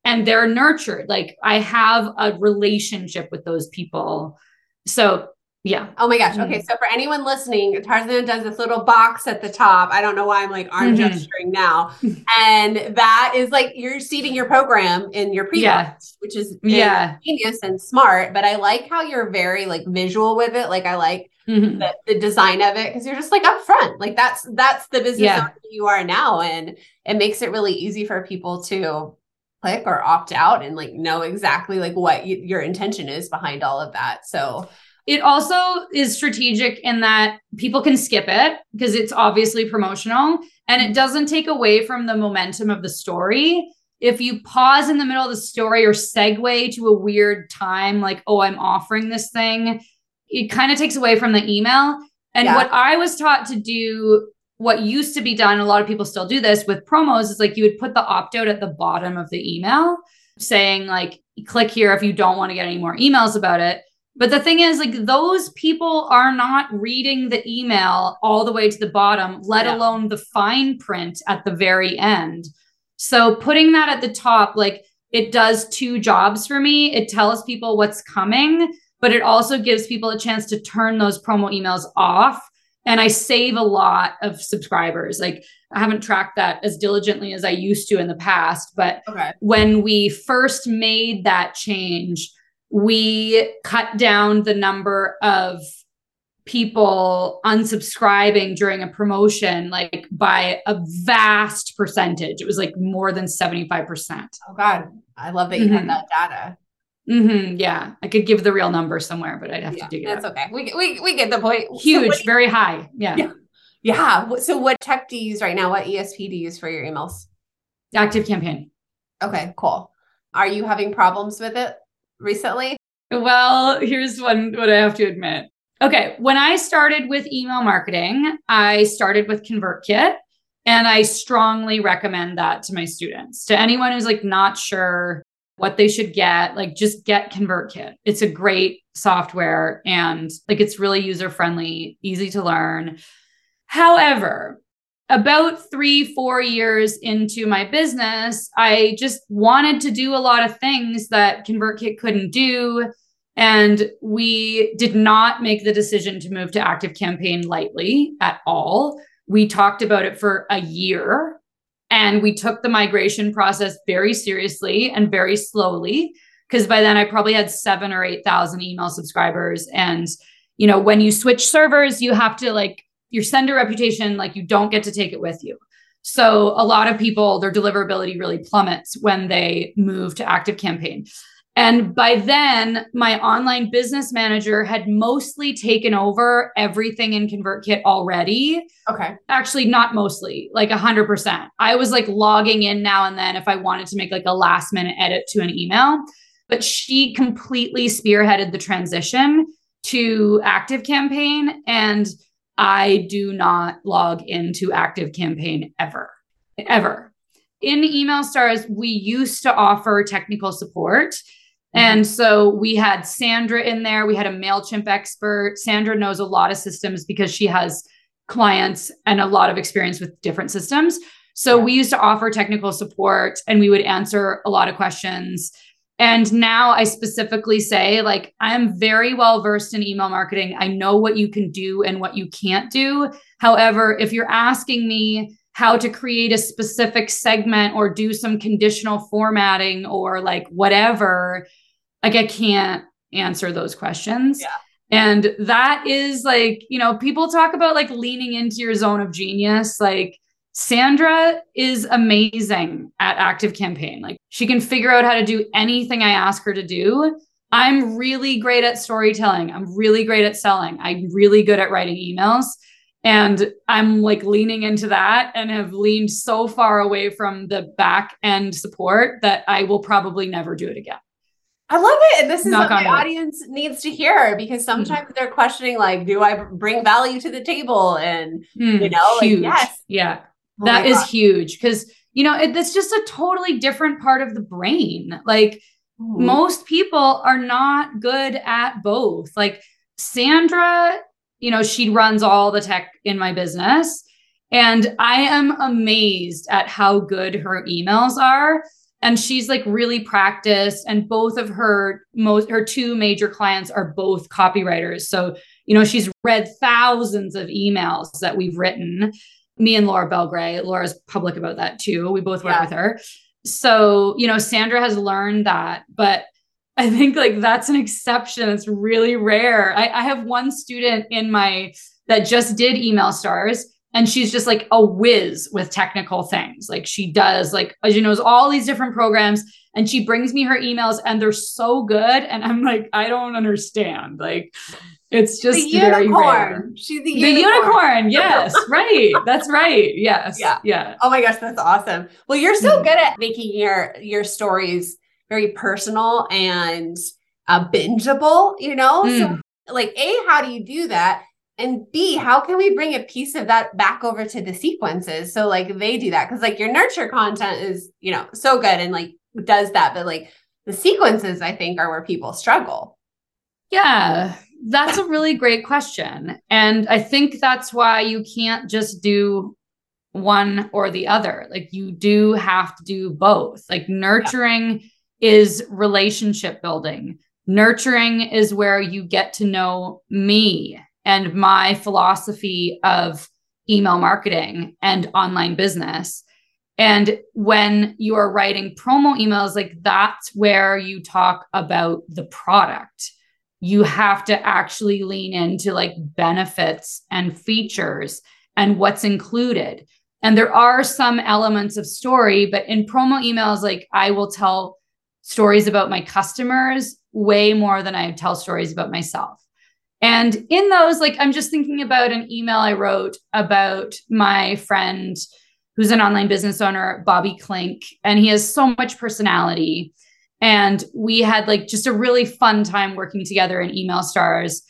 and they're nurtured. Like I have a relationship with those people. So yeah. Oh my gosh. Okay. Mm-hmm. So for anyone listening, Tarzan does this little box at the top. I don't know why I'm like arm mm-hmm. gesturing now. [LAUGHS] and that is like you're seeding your program in your pre yeah. which is yeah genius and smart. But I like how you're very like visual with it. Like I like mm-hmm. the, the, design of it because you're just like up front. Like that's that's the business yeah. you are now. And it makes it really easy for people to click or opt out and like know exactly like what y- your intention is behind all of that. So it also is strategic in that people can skip it because it's obviously promotional and it doesn't take away from the momentum of the story. If you pause in the middle of the story or segue to a weird time, like, oh, I'm offering this thing, it kind of takes away from the email. And yeah. what I was taught to do, what used to be done, a lot of people still do this with promos, is like you would put the opt out at the bottom of the email saying, like, click here if you don't want to get any more emails about it. But the thing is, like, those people are not reading the email all the way to the bottom, let yeah. alone the fine print at the very end. So putting that at the top, like, it does two jobs for me. It tells people what's coming, but it also gives people a chance to turn those promo emails off. And I save a lot of subscribers. Like, I haven't tracked that as diligently as I used to in the past. But okay. when we first made that change, we cut down the number of people unsubscribing during a promotion like by a vast percentage. It was like more than 75%. Oh God. I love that you mm-hmm. have that data. Mm-hmm, yeah, I could give the real number somewhere, but I'd have yeah, to dig it. That's okay. We, we we get the point. Huge, so very high. Yeah. yeah. Yeah. So what tech do you use right now? What ESP do you use for your emails? Active campaign. Okay, cool. Are you having problems with it recently? Well, here's one what I have to admit. Okay. When I started with email marketing, I started with ConvertKit. And I strongly recommend that to my students. To anyone who's like not sure what they should get, like just get ConvertKit. It's a great software and like it's really user friendly, easy to learn. However, about three, four years into my business, I just wanted to do a lot of things that ConvertKit couldn't do. And we did not make the decision to move to Active Campaign lightly at all. We talked about it for a year and we took the migration process very seriously and very slowly because by then I probably had seven or 8,000 email subscribers. And, you know, when you switch servers, you have to like your sender reputation, like you don't get to take it with you. So a lot of people, their deliverability really plummets when they move to Active Campaign. And by then, my online business manager had mostly taken over everything in ConvertKit already. Okay. Actually, not mostly, like 100%. I was like logging in now and then if I wanted to make like a last minute edit to an email. But she completely spearheaded the transition to Active Campaign. And I do not log into Active Campaign ever, ever. In Email Stars, we used to offer technical support and mm-hmm. so we had Sandra in there. We had a MailChimp expert. Sandra knows a lot of systems because she has clients and a lot of experience with different systems. So we used to offer technical support and we would answer a lot of questions. And now I specifically say, like, I'm very well versed in email marketing. I know what you can do and what you can't do. However, if you're asking me how to create a specific segment or do some conditional formatting or like whatever, like I can't answer those questions. Yeah. And that is like, you know, people talk about like leaning into your zone of genius. Like Sandra is amazing at active campaign. Like she can figure out how to do anything I ask her to do. I'm really great at storytelling. I'm really great at selling. I'm really good at writing emails. And I'm like leaning into that and have leaned so far away from the back end support that I will probably never do it again. I love it. And this is Knock what my audience needs to hear because mm-hmm. sometimes mm. they're questioning, like, do I bring value to the table? And, mm, you know, huge. Like, yes. Yeah. Oh that is God. huge because, you know, it, it's just a totally different part of the brain. Like, mm. most people are not good at both. Like, Sandra you know, she runs all the tech in my business. And I am amazed at how good her emails are. And she's like really practiced. And both of her most her two major clients are both copywriters. So, you know, she's read thousands of emails that we've written. Me and Laura Belgray. Laura's public about that too. We both work yeah. with her. So, you know, Sandra has learned that. But I think like that's an exception. It's really rare. I, I have one student in my that just did email stars and she's just like a whiz with technical things. Like she does, like she knows all these different programs and she brings me her emails and they're so good. And I'm like, I don't understand. Like it's just the very rare. She's the unicorn. The unicorn. Yes. [LAUGHS] right. That's right. Yes. Yeah. Yeah. Oh my gosh. That's awesome. Well, you're so mm-hmm. good at making your, your stories very personal and uh, bingeable, you know? Mm. So, like, A, how do you do that? And B, how can we bring a piece of that back over to the sequences? So, like, they do that because, like, your nurture content is, you know, so good and like does that. But, like, the sequences, I think, are where people struggle. Yeah, that's a really great question. And I think that's why you can't just do one or the other. Like, you do have to do both. Like, nurturing. Yeah is relationship building. Nurturing is where you get to know me and my philosophy of email marketing and online business. And when you are writing promo emails, like that's where you talk about the product. You have to actually lean into like benefits and features and what's included. And there are some elements of story, but in promo emails, like I will tell stories about my customers way more than I tell stories about myself. And in those, like, I'm just thinking about an email I wrote about my friend who's an online business owner, Bobby Klinck, and he has so much personality. And we had like just a really fun time working together in Email Stars.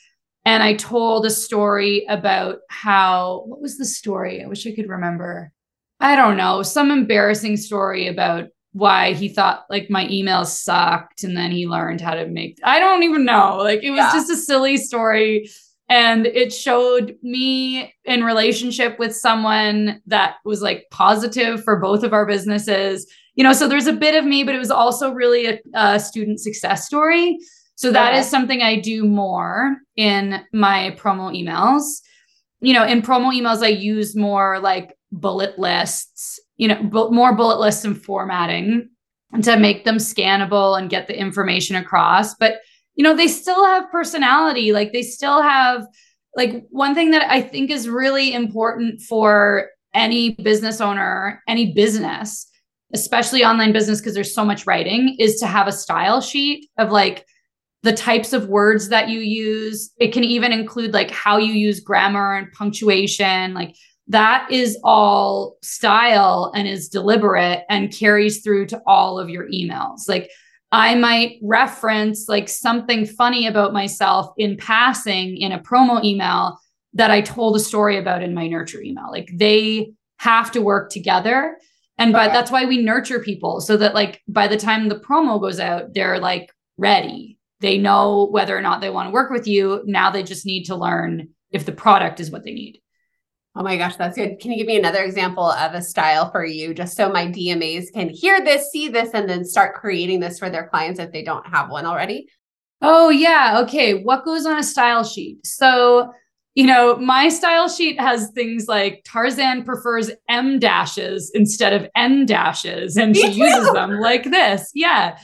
and I told a story about how, what was the story? I wish I could remember. I don't know, some embarrassing story about why he thought like my emails sucked and then he learned how to make I don't even know. Like it was yeah. just a silly story and it showed me in relationship with someone that was like positive for both of our businesses. You know, so there's a bit of me but it was also really a, a student success story. So that okay. is something I do more in my promo emails. You know, in promo emails, I use more like bullet lists, you know, bu- more bullet lists and formatting to make them scannable and get the information across. But, you know, they still have personality. Like they still have, like, one thing that I think is really important for any business owner, any business, especially online business, because there's so much writing, is to have a style sheet of like, the types of words that you use. It can even include like how you use grammar and punctuation. Like that is all style and is deliberate and carries through to all of your emails. Like I might reference like something funny about myself in passing in a promo email that I told a story about in my nurture email. Like they have to work together. And but that's why we nurture people so that like by the time the promo goes out, they're like ready they know whether or not they want to work with you. Now they just need to learn if the product is what they need. Oh my gosh, that's good. Can you give me another example of a style for you, just so my DMAs can hear this, see this, and then start creating this for their clients if they don't have one already? Oh, yeah. Okay. What goes on a style sheet? So, you know, my style sheet has things like Tarzan prefers em dashes instead of en dashes, and she uses them like this. Yeah.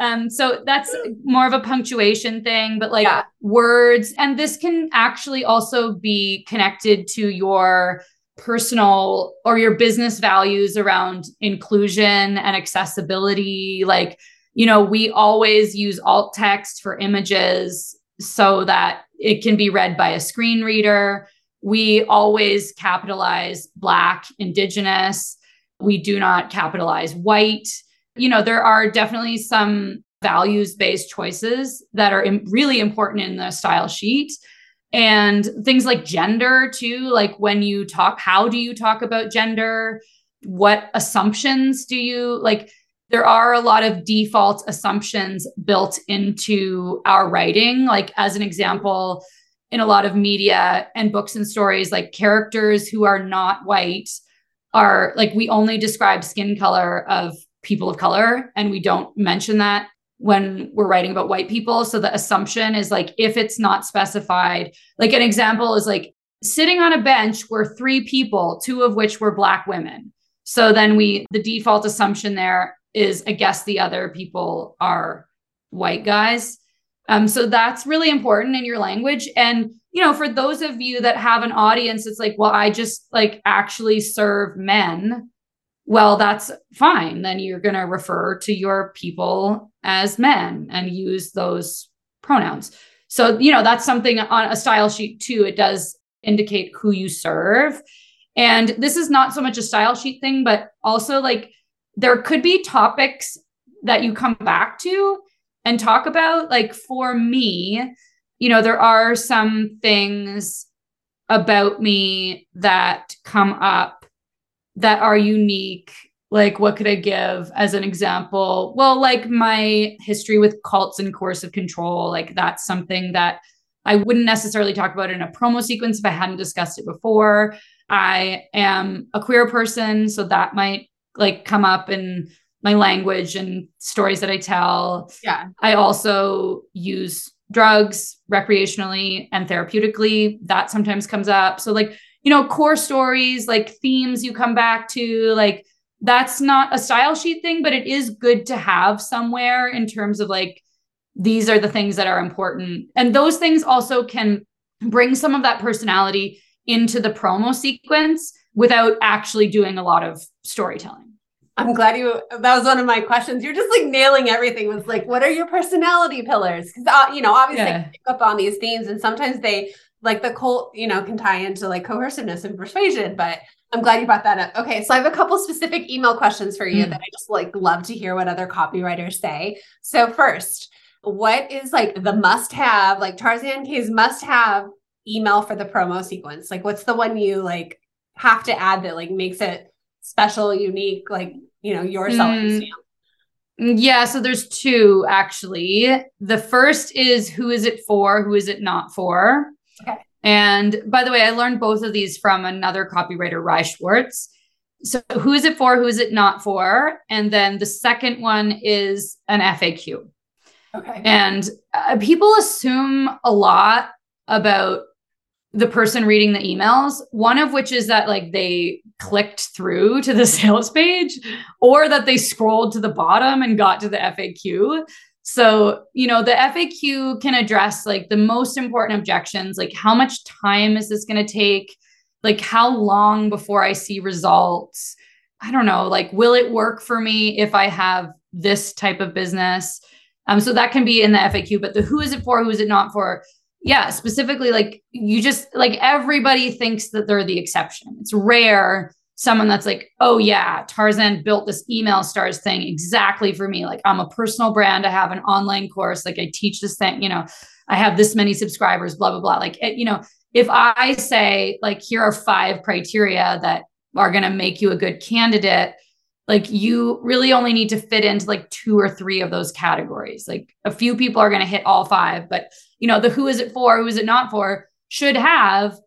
Um, so that's more of a punctuation thing, but like yeah. words, and this can actually also be connected to your personal or your business values around inclusion and accessibility. Like, you know, we always use alt text for images so that it can be read by a screen reader. We always capitalize Black, Indigenous. We do not capitalize white you know, there are definitely some values based choices that are Im- really important in the style sheet. And things like gender, too, like when you talk, how do you talk about gender? What assumptions do you like? There are a lot of default assumptions built into our writing. Like, as an example, in a lot of media and books and stories, like characters who are not white are like, we only describe skin color of people of color and we don't mention that when we're writing about white people. So the assumption is like if it's not specified like an example is like sitting on a bench were three people two of which were black women. So then we the default assumption there is i guess the other people are white guys. Um so that's really important in your language. And you know for those of you that have an audience it's like well i just like actually serve men well, that's fine. Then you're going to refer to your people as men and use those pronouns. So, you know, that's something on a style sheet too. It does indicate who you serve. And this is not so much a style sheet thing, but also like there could be topics that you come back to and talk about. Like for me, you know, there are some things about me that come up that are unique like what could i give as an example? Well like my history with cults and coercive control like that's something that i wouldn't necessarily talk about in a promo sequence if i hadn't discussed it before. I am a queer person so that might like come up in my language and stories that i tell. Yeah. I also use drugs recreationally and therapeutically. That sometimes comes up. So like you know, core stories, like themes you come back to, like that's not a style sheet thing, but it is good to have somewhere in terms of like, these are the things that are important. And those things also can bring some of that personality into the promo sequence without actually doing a lot of storytelling. I'm glad you. That was one of my questions. You're just like nailing everything. Was like, what are your personality pillars? Because uh, you know, obviously, yeah. pick up on these themes, and sometimes they like the cult, you know, can tie into like coerciveness and persuasion, but I'm glad you brought that up. Okay, so I have a couple specific email questions for you mm. that I just like love to hear what other copywriters say. So first, what is like the must have, like Tarzan Kay's must have email for the promo sequence? Like, what's the one you like have to add that like makes it special, unique, like, you know, your selling mm. stamp? Yeah, so there's two actually. The first is who is it for? Who is it not for? Okay. And by the way, I learned both of these from another copywriter, Ry Schwartz. So, who is it for? Who is it not for? And then the second one is an FAQ. Okay. And uh, people assume a lot about the person reading the emails, one of which is that like they clicked through to the [LAUGHS] sales page or that they scrolled to the bottom and got to the FAQ. So, you know, the FAQ can address like the most important objections, like how much time is this going to take? Like how long before I see results? I don't know, like will it work for me if I have this type of business? Um so that can be in the FAQ, but the who is it for, who is it not for? yeah, specifically like you just like everybody thinks that they're the exception. It's rare someone that's like, oh yeah, Tarzan built this email stars thing exactly for me. Like I'm a personal brand. I have an online course. Like I teach this thing, you know, I have this many subscribers, blah, blah, blah. Like, it, you know, if I say like, here are five criteria that are going to make you a good candidate, like you really only need to fit into like two or three of those categories. Like a few people are going to hit all five, but you know, the who is it for, who is it not for should have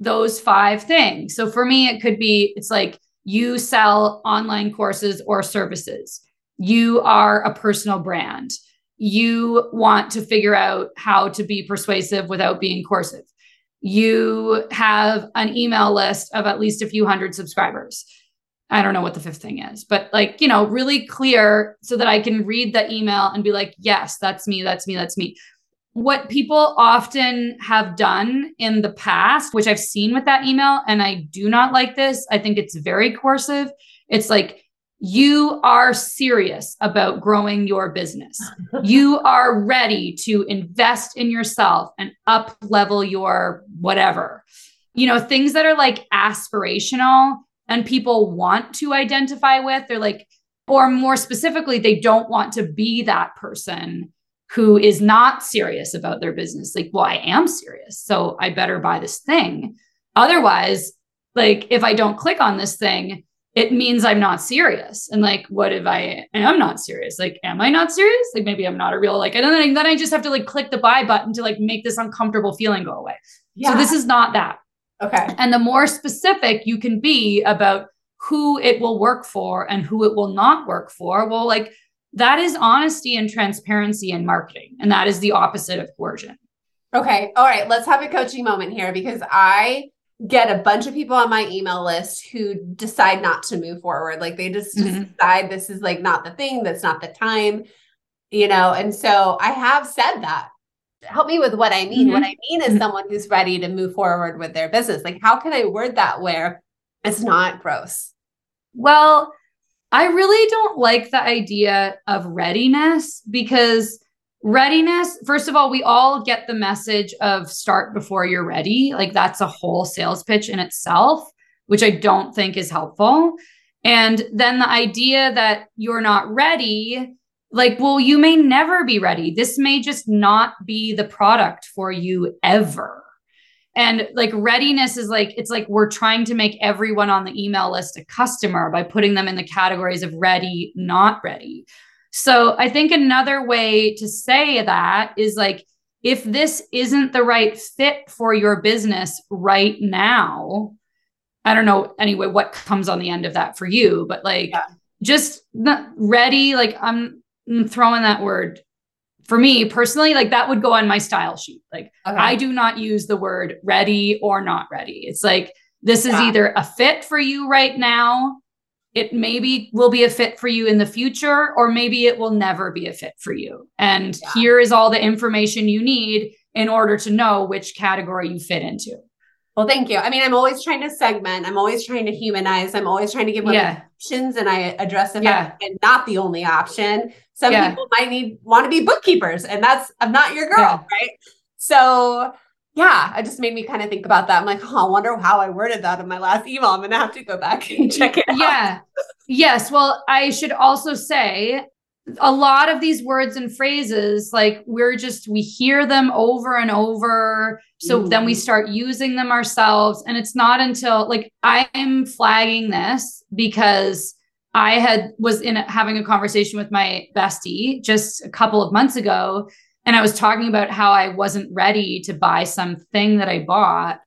those five things. So for me, it could be it's like you sell online courses or services, you are a personal brand, you want to figure out how to be persuasive without being coercive, you have an email list of at least a few hundred subscribers. I don't know what the fifth thing is, but like, you know, really clear so that I can read the email and be like, yes, that's me, that's me, that's me what people often have done in the past, which I've seen with that email, and I do not like this, I think it's very coercive. It's like, you are serious about growing your business. [LAUGHS] you are ready to invest in yourself and up level your whatever. You know, things that are like aspirational and people want to identify with. They're like, or more specifically, they don't want to be that person who is not serious about their business. Like well i am serious so i better buy this thing. Otherwise like if i don't click on this thing it means i'm not serious. And like what if i am not serious? Like am i not serious? Like maybe i'm not a real like and then, then i just have to like click the buy button to like make this uncomfortable feeling go away. Yeah. so this is not that. Okay. And the more specific you can be about who it will work for and who it will not work for well like that is honesty and transparency in marketing. And that is the opposite of coercion. Okay. All right. Let's have a coaching moment here because I get a bunch of people on my email list who decide not to move forward. Like they just mm-hmm. decide this is like not the thing, that's not the time, you know? And so I have said that. Help me with what I mean. Mm-hmm. What I mean is mm-hmm. someone who's ready to move forward with their business. Like, how can I word that where it's not gross? Well, I really don't like the idea of readiness because readiness, first of all, we all get the message of start before you're ready. Like that's a whole sales pitch in itself, which I don't think is helpful. And then the idea that you're not ready, like, well, you may never be ready. This may just not be the product for you ever. And like readiness is like, it's like we're trying to make everyone on the email list a customer by putting them in the categories of ready, not ready. So I think another way to say that is like, if this isn't the right fit for your business right now, I don't know anyway what comes on the end of that for you, but like yeah. just ready, like I'm throwing that word for me personally, like that would go on my style sheet. Like okay. I do not use the word ready or not ready. It's like this is yeah. either a fit for you right now. It maybe will be a fit for you in the future, or maybe it will never be a fit for you. And yeah. here is all the information you need in order to know which category you fit into. Well, thank you. I mean, I'm always trying to segment. I'm always trying to humanize. I'm always trying to give yeah. options, and I address if yeah. I'm not the only option. Some yeah. people might need want to be bookkeepers, and that's I'm not your girl, right? So yeah, it just made me kind of think about that. I'm like, oh, I wonder how I worded that in my last email. I'm gonna have to go back and check it out. Yeah. yes. Well, I should also say a lot of these words and phrases like we're just we hear them over and over. So mm-hmm. then we start using them ourselves. And it's not until like i am flagging this because i had was in a, having a conversation with my bestie just a couple of months ago. And i was talking about how i wasn't ready to buy something that i bought.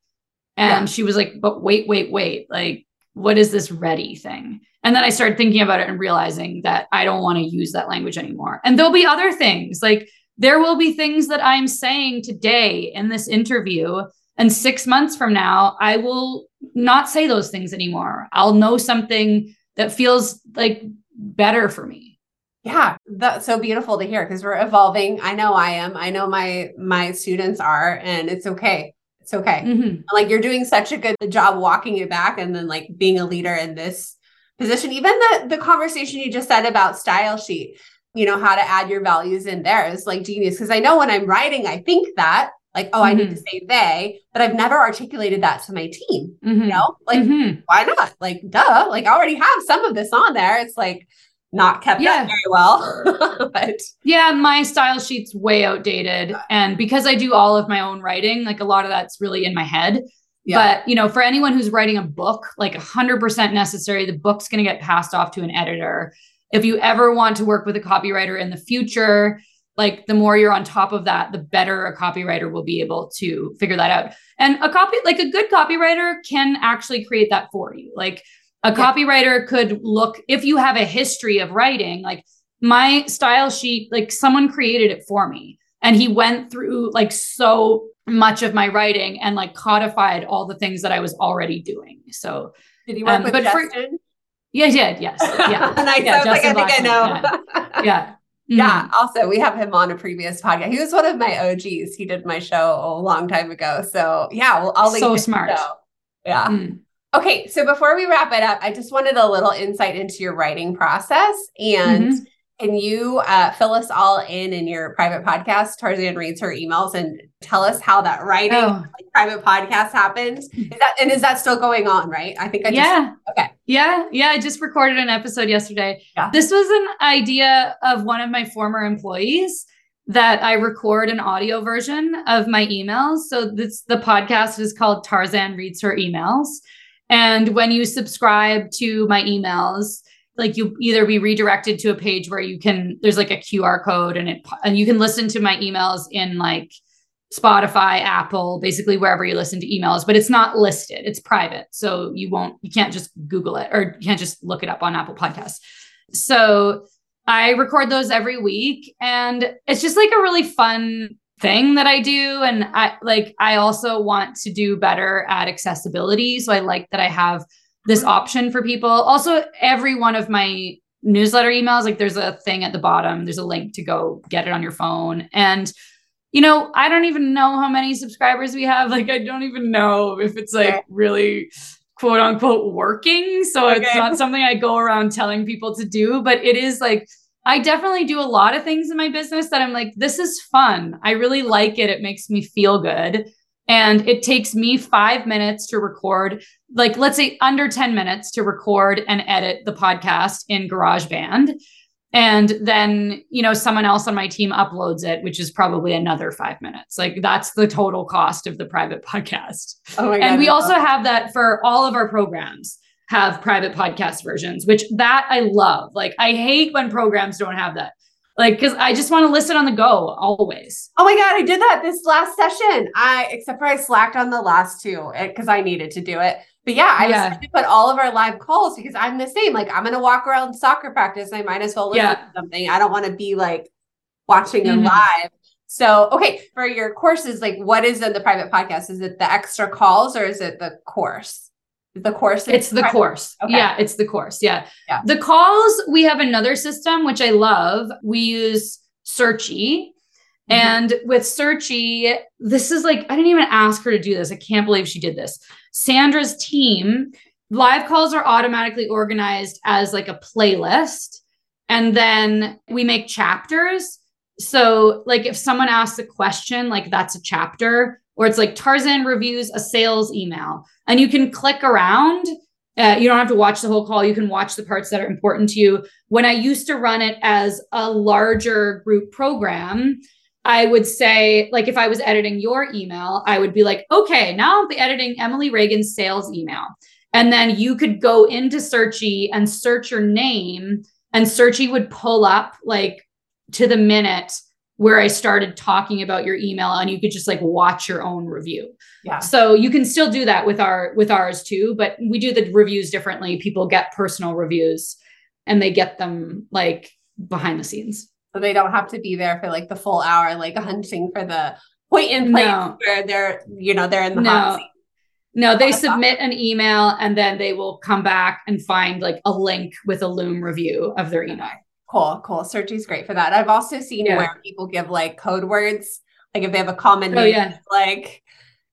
And yeah. she was like but wait wait wait. Like what is this ready thing and then I started thinking about it and realizing that I don't want to use that language anymore. And there'll be other things like there will be things that I'm saying today in this interview. And six months from now, I will not say those things anymore. I'll know something that feels like better for me. Yeah, that's so beautiful to hear because we're evolving. I know I am. I know my my students are, and it's okay. It's okay. Mm-hmm. Like you're doing such a good job walking it back and then like being a leader in this position. Even the the conversation you just said about style sheet, you know, how to add your values in there is like genius. Because I know when I'm writing, I think that like, oh, mm-hmm. I need to mm-hmm. say they, but I've never articulated that to my team. Mm-hmm. You know, like mm-hmm. why not? Like, duh, like I already have some of this on there. It's like not kept yeah. very well. [LAUGHS] but yeah, my style sheet's way outdated. And because I do all of my own writing, like a lot of that's really in my head. Yeah. But, you know, for anyone who's writing a book, like 100% necessary, the book's going to get passed off to an editor. If you ever want to work with a copywriter in the future, like the more you're on top of that, the better a copywriter will be able to figure that out. And a copy, like a good copywriter can actually create that for you. Like a yeah. copywriter could look, if you have a history of writing, like my style sheet, like someone created it for me. And he went through like so much of my writing and like codified all the things that I was already doing. So did you work um, with but Justin? For, yeah, did. Yes. [LAUGHS] Yeah. and I yeah, like, I think I know. yeah. yeah. [LAUGHS] Mm-hmm. Yeah. Also, we have him on a previous podcast. He was one of my OGs. He did my show a long time ago. So yeah, well, I'll leave so smart. Yeah. Mm. Okay. So before we wrap it up, I just wanted a little insight into your writing process and mm-hmm. Can you uh, fill us all in in your private podcast? Tarzan reads her emails and tell us how that writing oh. like, private podcast happened. Is that and is that still going on? Right? I think I just, yeah. Okay. Yeah, yeah. I just recorded an episode yesterday. Yeah. This was an idea of one of my former employees that I record an audio version of my emails. So this the podcast is called Tarzan reads her emails. And when you subscribe to my emails, like you either be redirected to a page where you can there's like a QR code and it and you can listen to my emails in like Spotify, Apple, basically wherever you listen to emails, but it's not listed. It's private. So you won't you can't just Google it or you can't just look it up on Apple Podcasts. So I record those every week and it's just like a really fun thing that I do and I like I also want to do better at accessibility, so I like that I have this option for people. Also, every one of my newsletter emails, like there's a thing at the bottom, there's a link to go get it on your phone. And, you know, I don't even know how many subscribers we have. [LAUGHS] Like, I don't even know if it's like really quote unquote working. So okay. it's not something I go around telling people to do, but it is like, I definitely do a lot of things in my business that I'm like, this is fun. I really like it. It makes me feel good. And it takes me five minutes to record, like, let's say under 10 minutes to record and edit the podcast in GarageBand. And then, you know, someone else on my team uploads it, which is probably another five minutes. Like, that's the total cost of the private [LAUGHS] podcast. Oh my God, and we also have that for all of our programs have private podcast versions, which that I love. Like, I hate when programs don't have that. Like because i just want to listen on the go always. Oh my god i did that this last session. I except for i slacked on the last two because i needed to do it. But yeah i yeah. just put all of our live calls because i'm the same. Like i'm gonna walk around soccer practice i might as well listen yeah. to something. I don't want to be like watching them mm-hmm. live. So okay for your courses like what is in the private podcast? Is it the extra calls or is it the course the course it's the course. Okay. yeah it's the course yeah. yeah. The calls we have another system which i love. We use Searchie. Mm-hmm. and with Searchie this is like i didn't even ask her to do this. I can't believe she did this. Sandra's team live calls are automatically organized as like a playlist and then we make chapters. So like if someone asks a question like that's a chapter or it's like Tarzan reviews a sales email and you can click around Uh, you don't have to watch the whole call. You can watch the parts that are important to you. When I used to run it as a larger group program, I would say, like, if I was editing your email, I would be like, okay, now I'll be editing Emily Reagan's sales email. And then you could go into Searchie and search your name, and Searchie would pull up like to the minute where I started talking about your email and you could just like watch your own review. Yeah. So you can still do that with our with ours too, but we do the reviews differently. People get personal reviews and they get them like behind the scenes. So they don't have to be there for like the full hour, like hunting for the point in place no. where they're, you know, they're in the no. hot seat. No, they submit an email and then they will come back and find like a link with a Loom review of their email. Cool, cool. Search is great for that. I've also seen yeah. where people give like code words, like if they have a common oh, name, yeah. like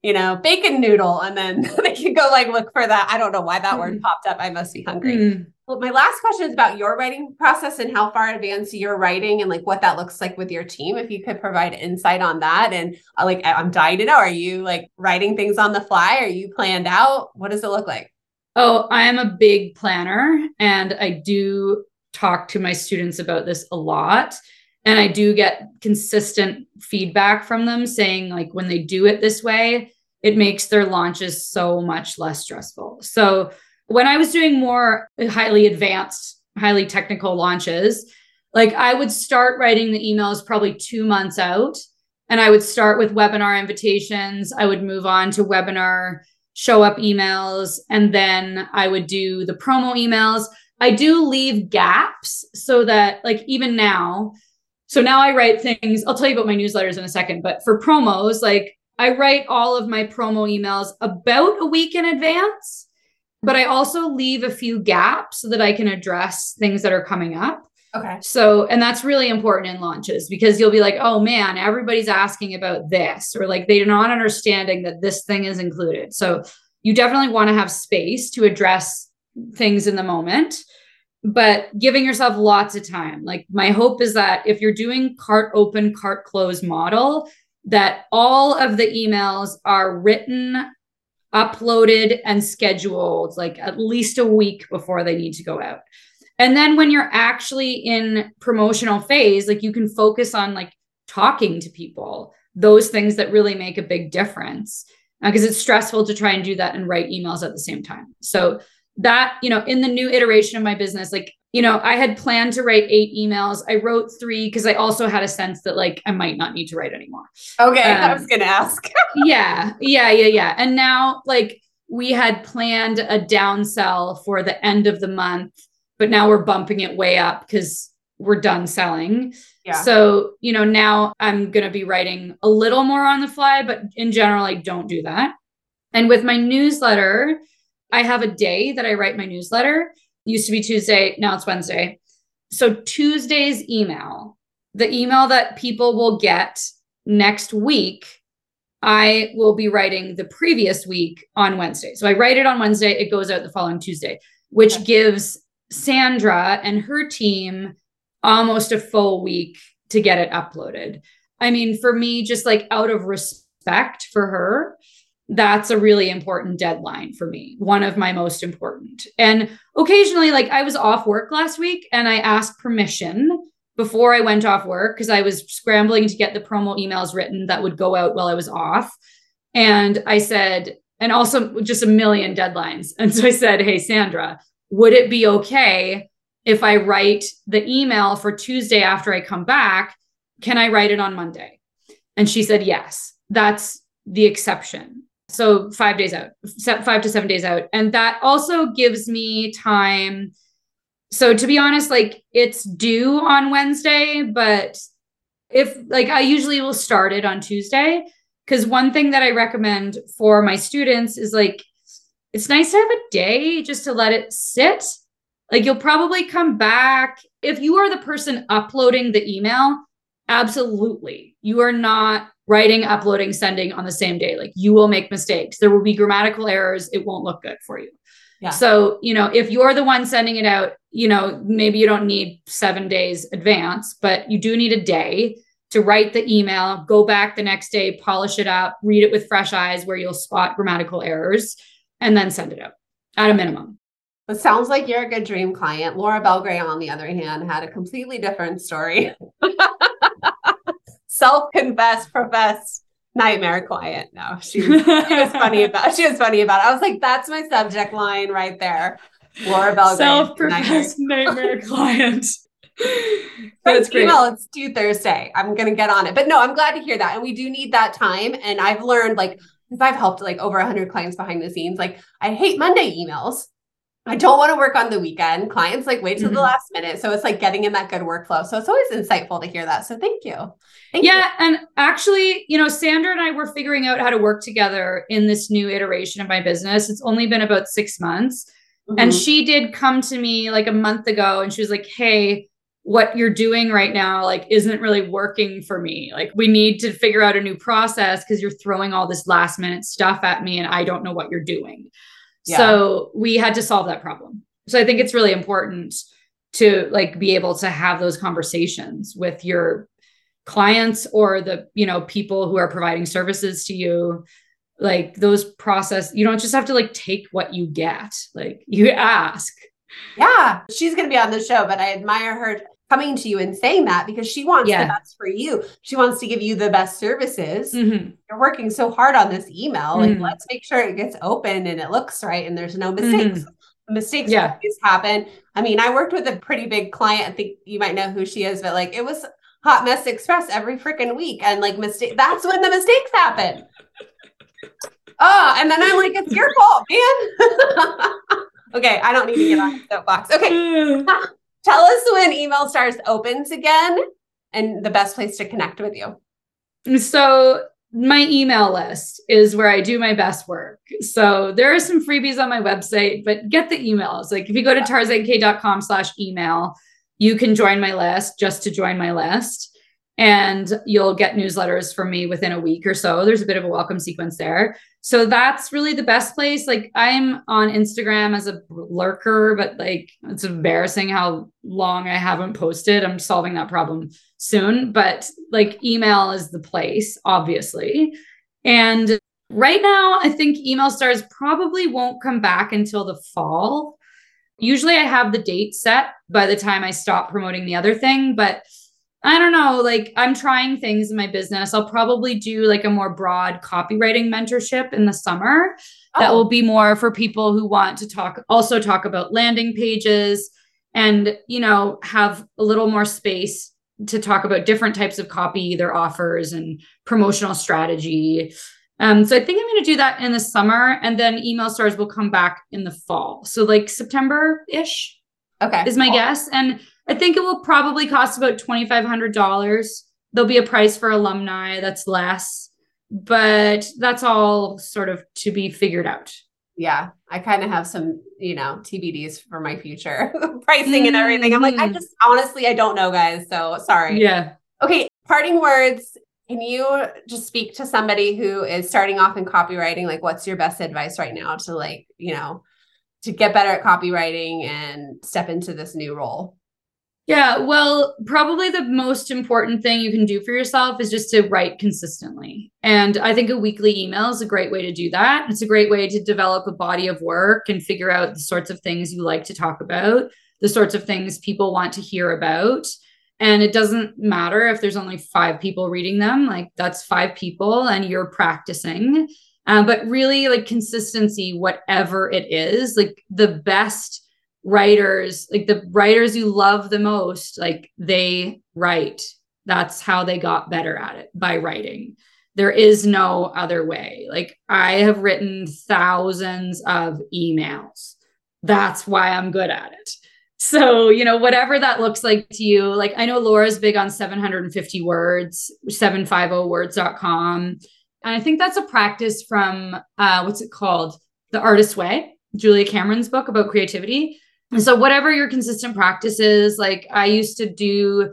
you know, bacon noodle, and then [LAUGHS] they can go like look for that. I don't know why that mm. word popped up. I must be hungry. Mm. Well, my last question is about your writing process and how far advanced you're writing and like what that looks like with your team. If you could provide insight on that, and uh, like I'm dying to know, are you like writing things on the fly? Are you planned out? What does it look like? Oh, I am a big planner, and I do talk to my students about this a lot. And i do get consistent feedback from them saying like when they do it this way it makes their launches so much less stressful. So when i was doing more highly advanced highly technical launches like i would start writing the emails probably 2 months out and i would start with webinar invitations. I would move on to webinar show up emails and then i would do the promo emails I do leave gaps so that, like, even now, so now I write things. I'll tell you about my newsletters in a second, but for promos, like, I write all of my promo emails about a week in advance, but I also leave a few gaps so that I can address things that are coming up. Okay. So, and that's really important in launches because you'll be like, oh man, everybody's asking about this, or like they're not understanding that this thing is included. So, you definitely want to have space to address things in the moment but giving yourself lots of time. Like my hope is that if you're doing cart open cart close model that all of the emails are written uploaded and scheduled like at least a week before they need to go out. And then when you're actually in promotional phase like you can focus on like talking to people. Those things that really make a big difference because uh, it's stressful to try and do that and write emails at the same time. So that, you know, in the new iteration of my business, like, you know, I had planned to write eight emails. I wrote three because I also had a sense that like I might not need to write anymore. Okay. Um, I was going to ask. [LAUGHS] yeah. Yeah. Yeah. Yeah. And now, like, we had planned a downsell for the end of the month, but now we're bumping it way up because we're done selling. Yeah. So, you know, now I'm going to be writing a little more on the fly, but in general, I don't do that. And with my newsletter, I have a day that I write my newsletter. It used to be Tuesday, now it's Wednesday. So Tuesday's email, the email that people will get next week, I will be writing the previous week on Wednesday. So I write it on Wednesday, it goes out the following Tuesday, which okay. gives Sandra and her team almost a full week to get it uploaded. I mean, for me, just like out of respect for her, that's a really important deadline for me, one of my most important. And occasionally, like I was off work last week and I asked permission before I went off work because I was scrambling to get the promo emails written that would go out while I was off. And I said, and also just a million deadlines. And so I said, Hey, Sandra, would it be okay if I write the email for Tuesday after I come back? Can I write it on Monday? And she said, Yes, that's the exception. So five days out, five to seven days out. And that also gives me time. So to be honest, like it's due on Wednesday, but if like I usually will start it on Tuesday. Because one thing that I recommend for my students is like, it's nice to have a day just to let it sit. Like you'll probably come back. If you are the person uploading the email, absolutely. You are not writing, uploading, sending on the same day. Like you will make mistakes. There will be grammatical errors. It won't look good for you. Yeah. So, you know, if you're the one sending it out, you know, maybe you don't need seven days advance, but you do need a day to write the email, go back the next day, polish it up, read it with fresh eyes where you'll spot grammatical errors, and then send it out at a minimum. It sounds like you're a good dream client. Laura Belgray, on the other hand, had a completely different story. [LAUGHS] Self-confessed, professed nightmare client. No, she was, she was funny [LAUGHS] about she was funny about it. I was like, that's my subject line right there. Laura Belgray. Self-professed nightmare, nightmare [LAUGHS] client. [LAUGHS] That's great. Email, it's due Thursday. I'm gonna get on it. But no, I'm glad to hear that. And we do need that time. And I've learned like because I've helped like over 100 clients behind the scenes. Like I hate Monday emails. I don't want to work on the weekend. Clients like wait till mm-hmm. the last minute. So it's like getting in that good workflow. So it's always insightful to hear that. So thank you. Thank yeah. You. And actually, you know, Sandra and I were figuring out how to work together in this new iteration of my business. It's only been about six months. Mm-hmm. And she did come to me like a month ago and she was like, Hey, what you're doing right now like isn't really working for me like we need to figure out a new process because you're throwing all this last minute stuff at me and i don't know what you're doing yeah. so we had to solve that problem. So i think it's really important to like be able to have those conversations with your clients or the you know people who are providing services to you. Like those process you don't just have to like take what you get. Like you ask. Yeah, she's going to be on the show, but I admire her coming to you and saying that because she wants yeah. the best for you. She wants to give you the best services. Mm-hmm. You're working so hard on this email. Mm-hmm. Like, let's make sure it gets open and it looks right and there's no mistakes. Mm-hmm. Mistakes yeah. always happen. I mean, I worked with a pretty big client. I think you might know who she is, but like it was Hot Mess Express every freaking week. And like mistake that's when the mistakes happen. Oh, and then I'm like, it's your fault, man. [LAUGHS] okay, I don't need to get on the soapbox. Okay. [SIGHS] [LAUGHS] Tell us when Email Stars opens again and the best place to connect with you. So, my email list is where I do my best work. So, there are some freebies on my website, but get the emails. Like if you go to tarzankay.com slash email, you can join my list just to join my list. And you'll get newsletters from me within a week or so. There's a bit of a welcome sequence there so that's really the best place. Like i'm on instagram as a lurker but like it's embarrassing how long i haven't posted. I'm solving that problem soon. But like email is the place obviously. And right now i think email stars probably won't come back until the fall. Usually i have the date set by the time i stop promoting the other thing but I don't know, like I'm trying things in my business. I'll probably do like a more broad copywriting mentorship in the summer oh. that will be more for people who want to talk also talk about landing pages and, you know, have a little more space to talk about different types of copy, their offers and promotional strategy. Um, so I think I'm going to do that in the summer and then email stars will come back in the fall. So like September ish. Okay. Is my cool. guess. And I think it will probably cost about $2,500. There'll be a price for alumni that's less, but that's all sort of to be figured out. Yeah, I kind of have some, you know, TBDs for my future [LAUGHS] pricing and everything. I'm like, I mm-hmm. just honestly, I don't know, guys. So sorry. Yeah. Okay. Parting words. Can you just speak to somebody who is starting off in copywriting? Like, what's your best advice right now to, like, you know, to get better at copywriting and step into this new role? Yeah, well, probably the most important thing you can do for yourself is just to write consistently. And I think a weekly email is a great way to do that. It's a great way to develop a body of work and figure out the sorts of things you like to talk about, the sorts of things people want to hear about. And it doesn't matter if there's only five people reading them, like that's five people and you're practicing. Um, but really, like consistency, whatever it is, like the best writers, like the writers you love the most, like they write. That's how they got better at it by writing. There is no other way. Like I have written thousands of emails. That's why I'm good at it. So, you know, whatever that looks like to you, like I know Laura's big on 750 words, 750words.com. And I think that's a practice from uh, what's it called? The Artist's Way, Julia Cameron's book about creativity. And so, whatever your consistent practice is, like I used to do,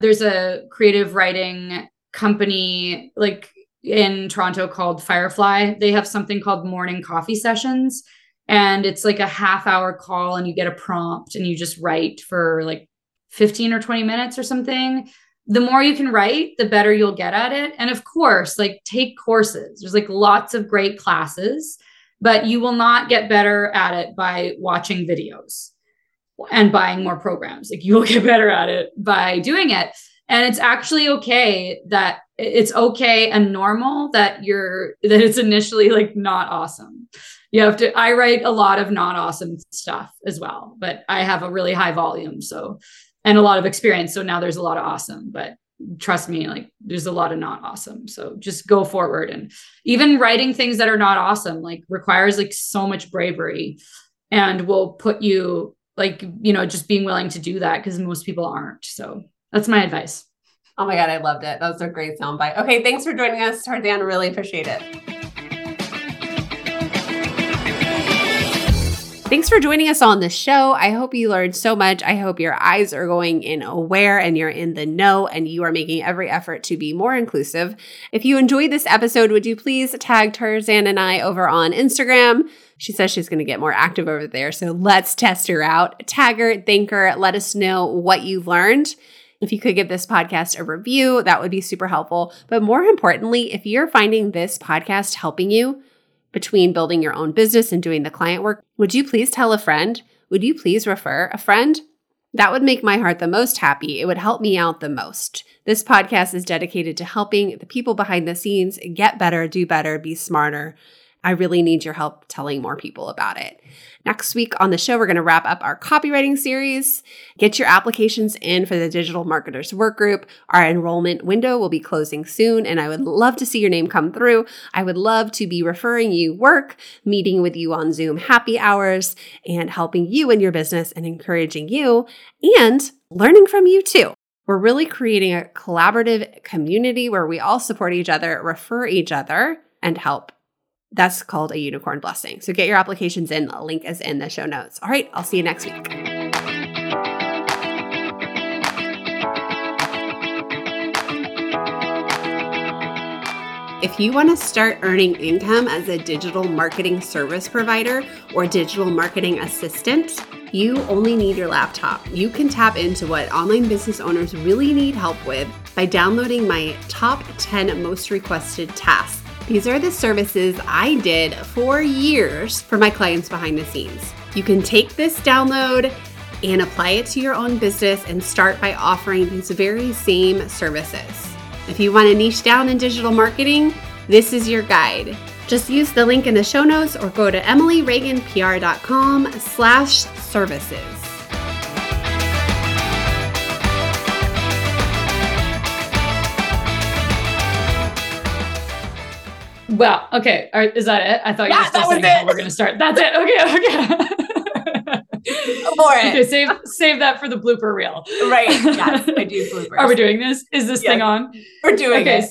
there's a creative writing company like in Toronto called Firefly. They have something called morning coffee sessions. And it's like a half hour call, and you get a prompt and you just write for like 15 or 20 minutes or something. The more you can write, the better you'll get at it. And of course, like take courses. There's like lots of great classes but you will not get better at it by watching videos and buying more programs. Like you will get better at it by doing it. And it's actually okay that it's okay and normal that you're that it's initially like not awesome. You have to I write a lot of not awesome stuff as well, but I have a really high volume so and a lot of experience so now there's a lot of awesome, but trust me like there's a lot of not awesome so just go forward and even writing things that are not awesome like requires like so much bravery and will put you like you know just being willing to do that because most people aren't so that's my advice oh my god i loved it that was a great soundbite okay thanks for joining us tarzan really appreciate it Thanks for joining us on the show. I hope you learned so much. I hope your eyes are going in aware and you're in the know and you are making every effort to be more inclusive. If you enjoyed this episode, would you please tag Tarzan and I over on Instagram? She says she's going to get more active over there. So let's test her out. Tag her, thank her, let us know what you've learned. If you could give this podcast a review, that would be super helpful. But more importantly, if you're finding this podcast helping you, between building your own business and doing the client work, would you please tell a friend? Would you please refer a friend? That would make my heart the most happy. It would help me out the most. This podcast is dedicated to helping the people behind the scenes get better, do better, be smarter, I really need your help telling more people about it. Next week on the show, we're going to wrap up our copywriting series. Get your applications in for the Digital Marketers Workgroup. Our enrollment window will be closing soon, and I would love to see your name come through. I would love to be referring you work, meeting with you on Zoom happy hours, and helping you in your business and encouraging you and learning from you too. We're really creating a collaborative community where we all support each other, refer each other, and help that's called a unicorn blessing. So get your applications in. A link is in the show notes. All right, I'll see you next week. If you want to start earning income as a digital marketing service provider or digital marketing assistant, you only need your laptop. You can tap into what online business owners really need help with by downloading my top 10 most requested tasks these are the services I did for years for my clients behind the scenes. You can take this download and apply it to your own business and start by offering these very same services. If you want to niche down in digital marketing, this is your guide. Just use the link in the show notes or go to emilyreaganpr.com slash services. Well, okay. is that it? I thought yeah, you were still saying we're going to start. That's it. Okay. Okay. For it. Okay, save save that for the blooper reel. Right. Yes, I do [LAUGHS] blooper. Are we doing this? Is this thing on? We're doing okay. it.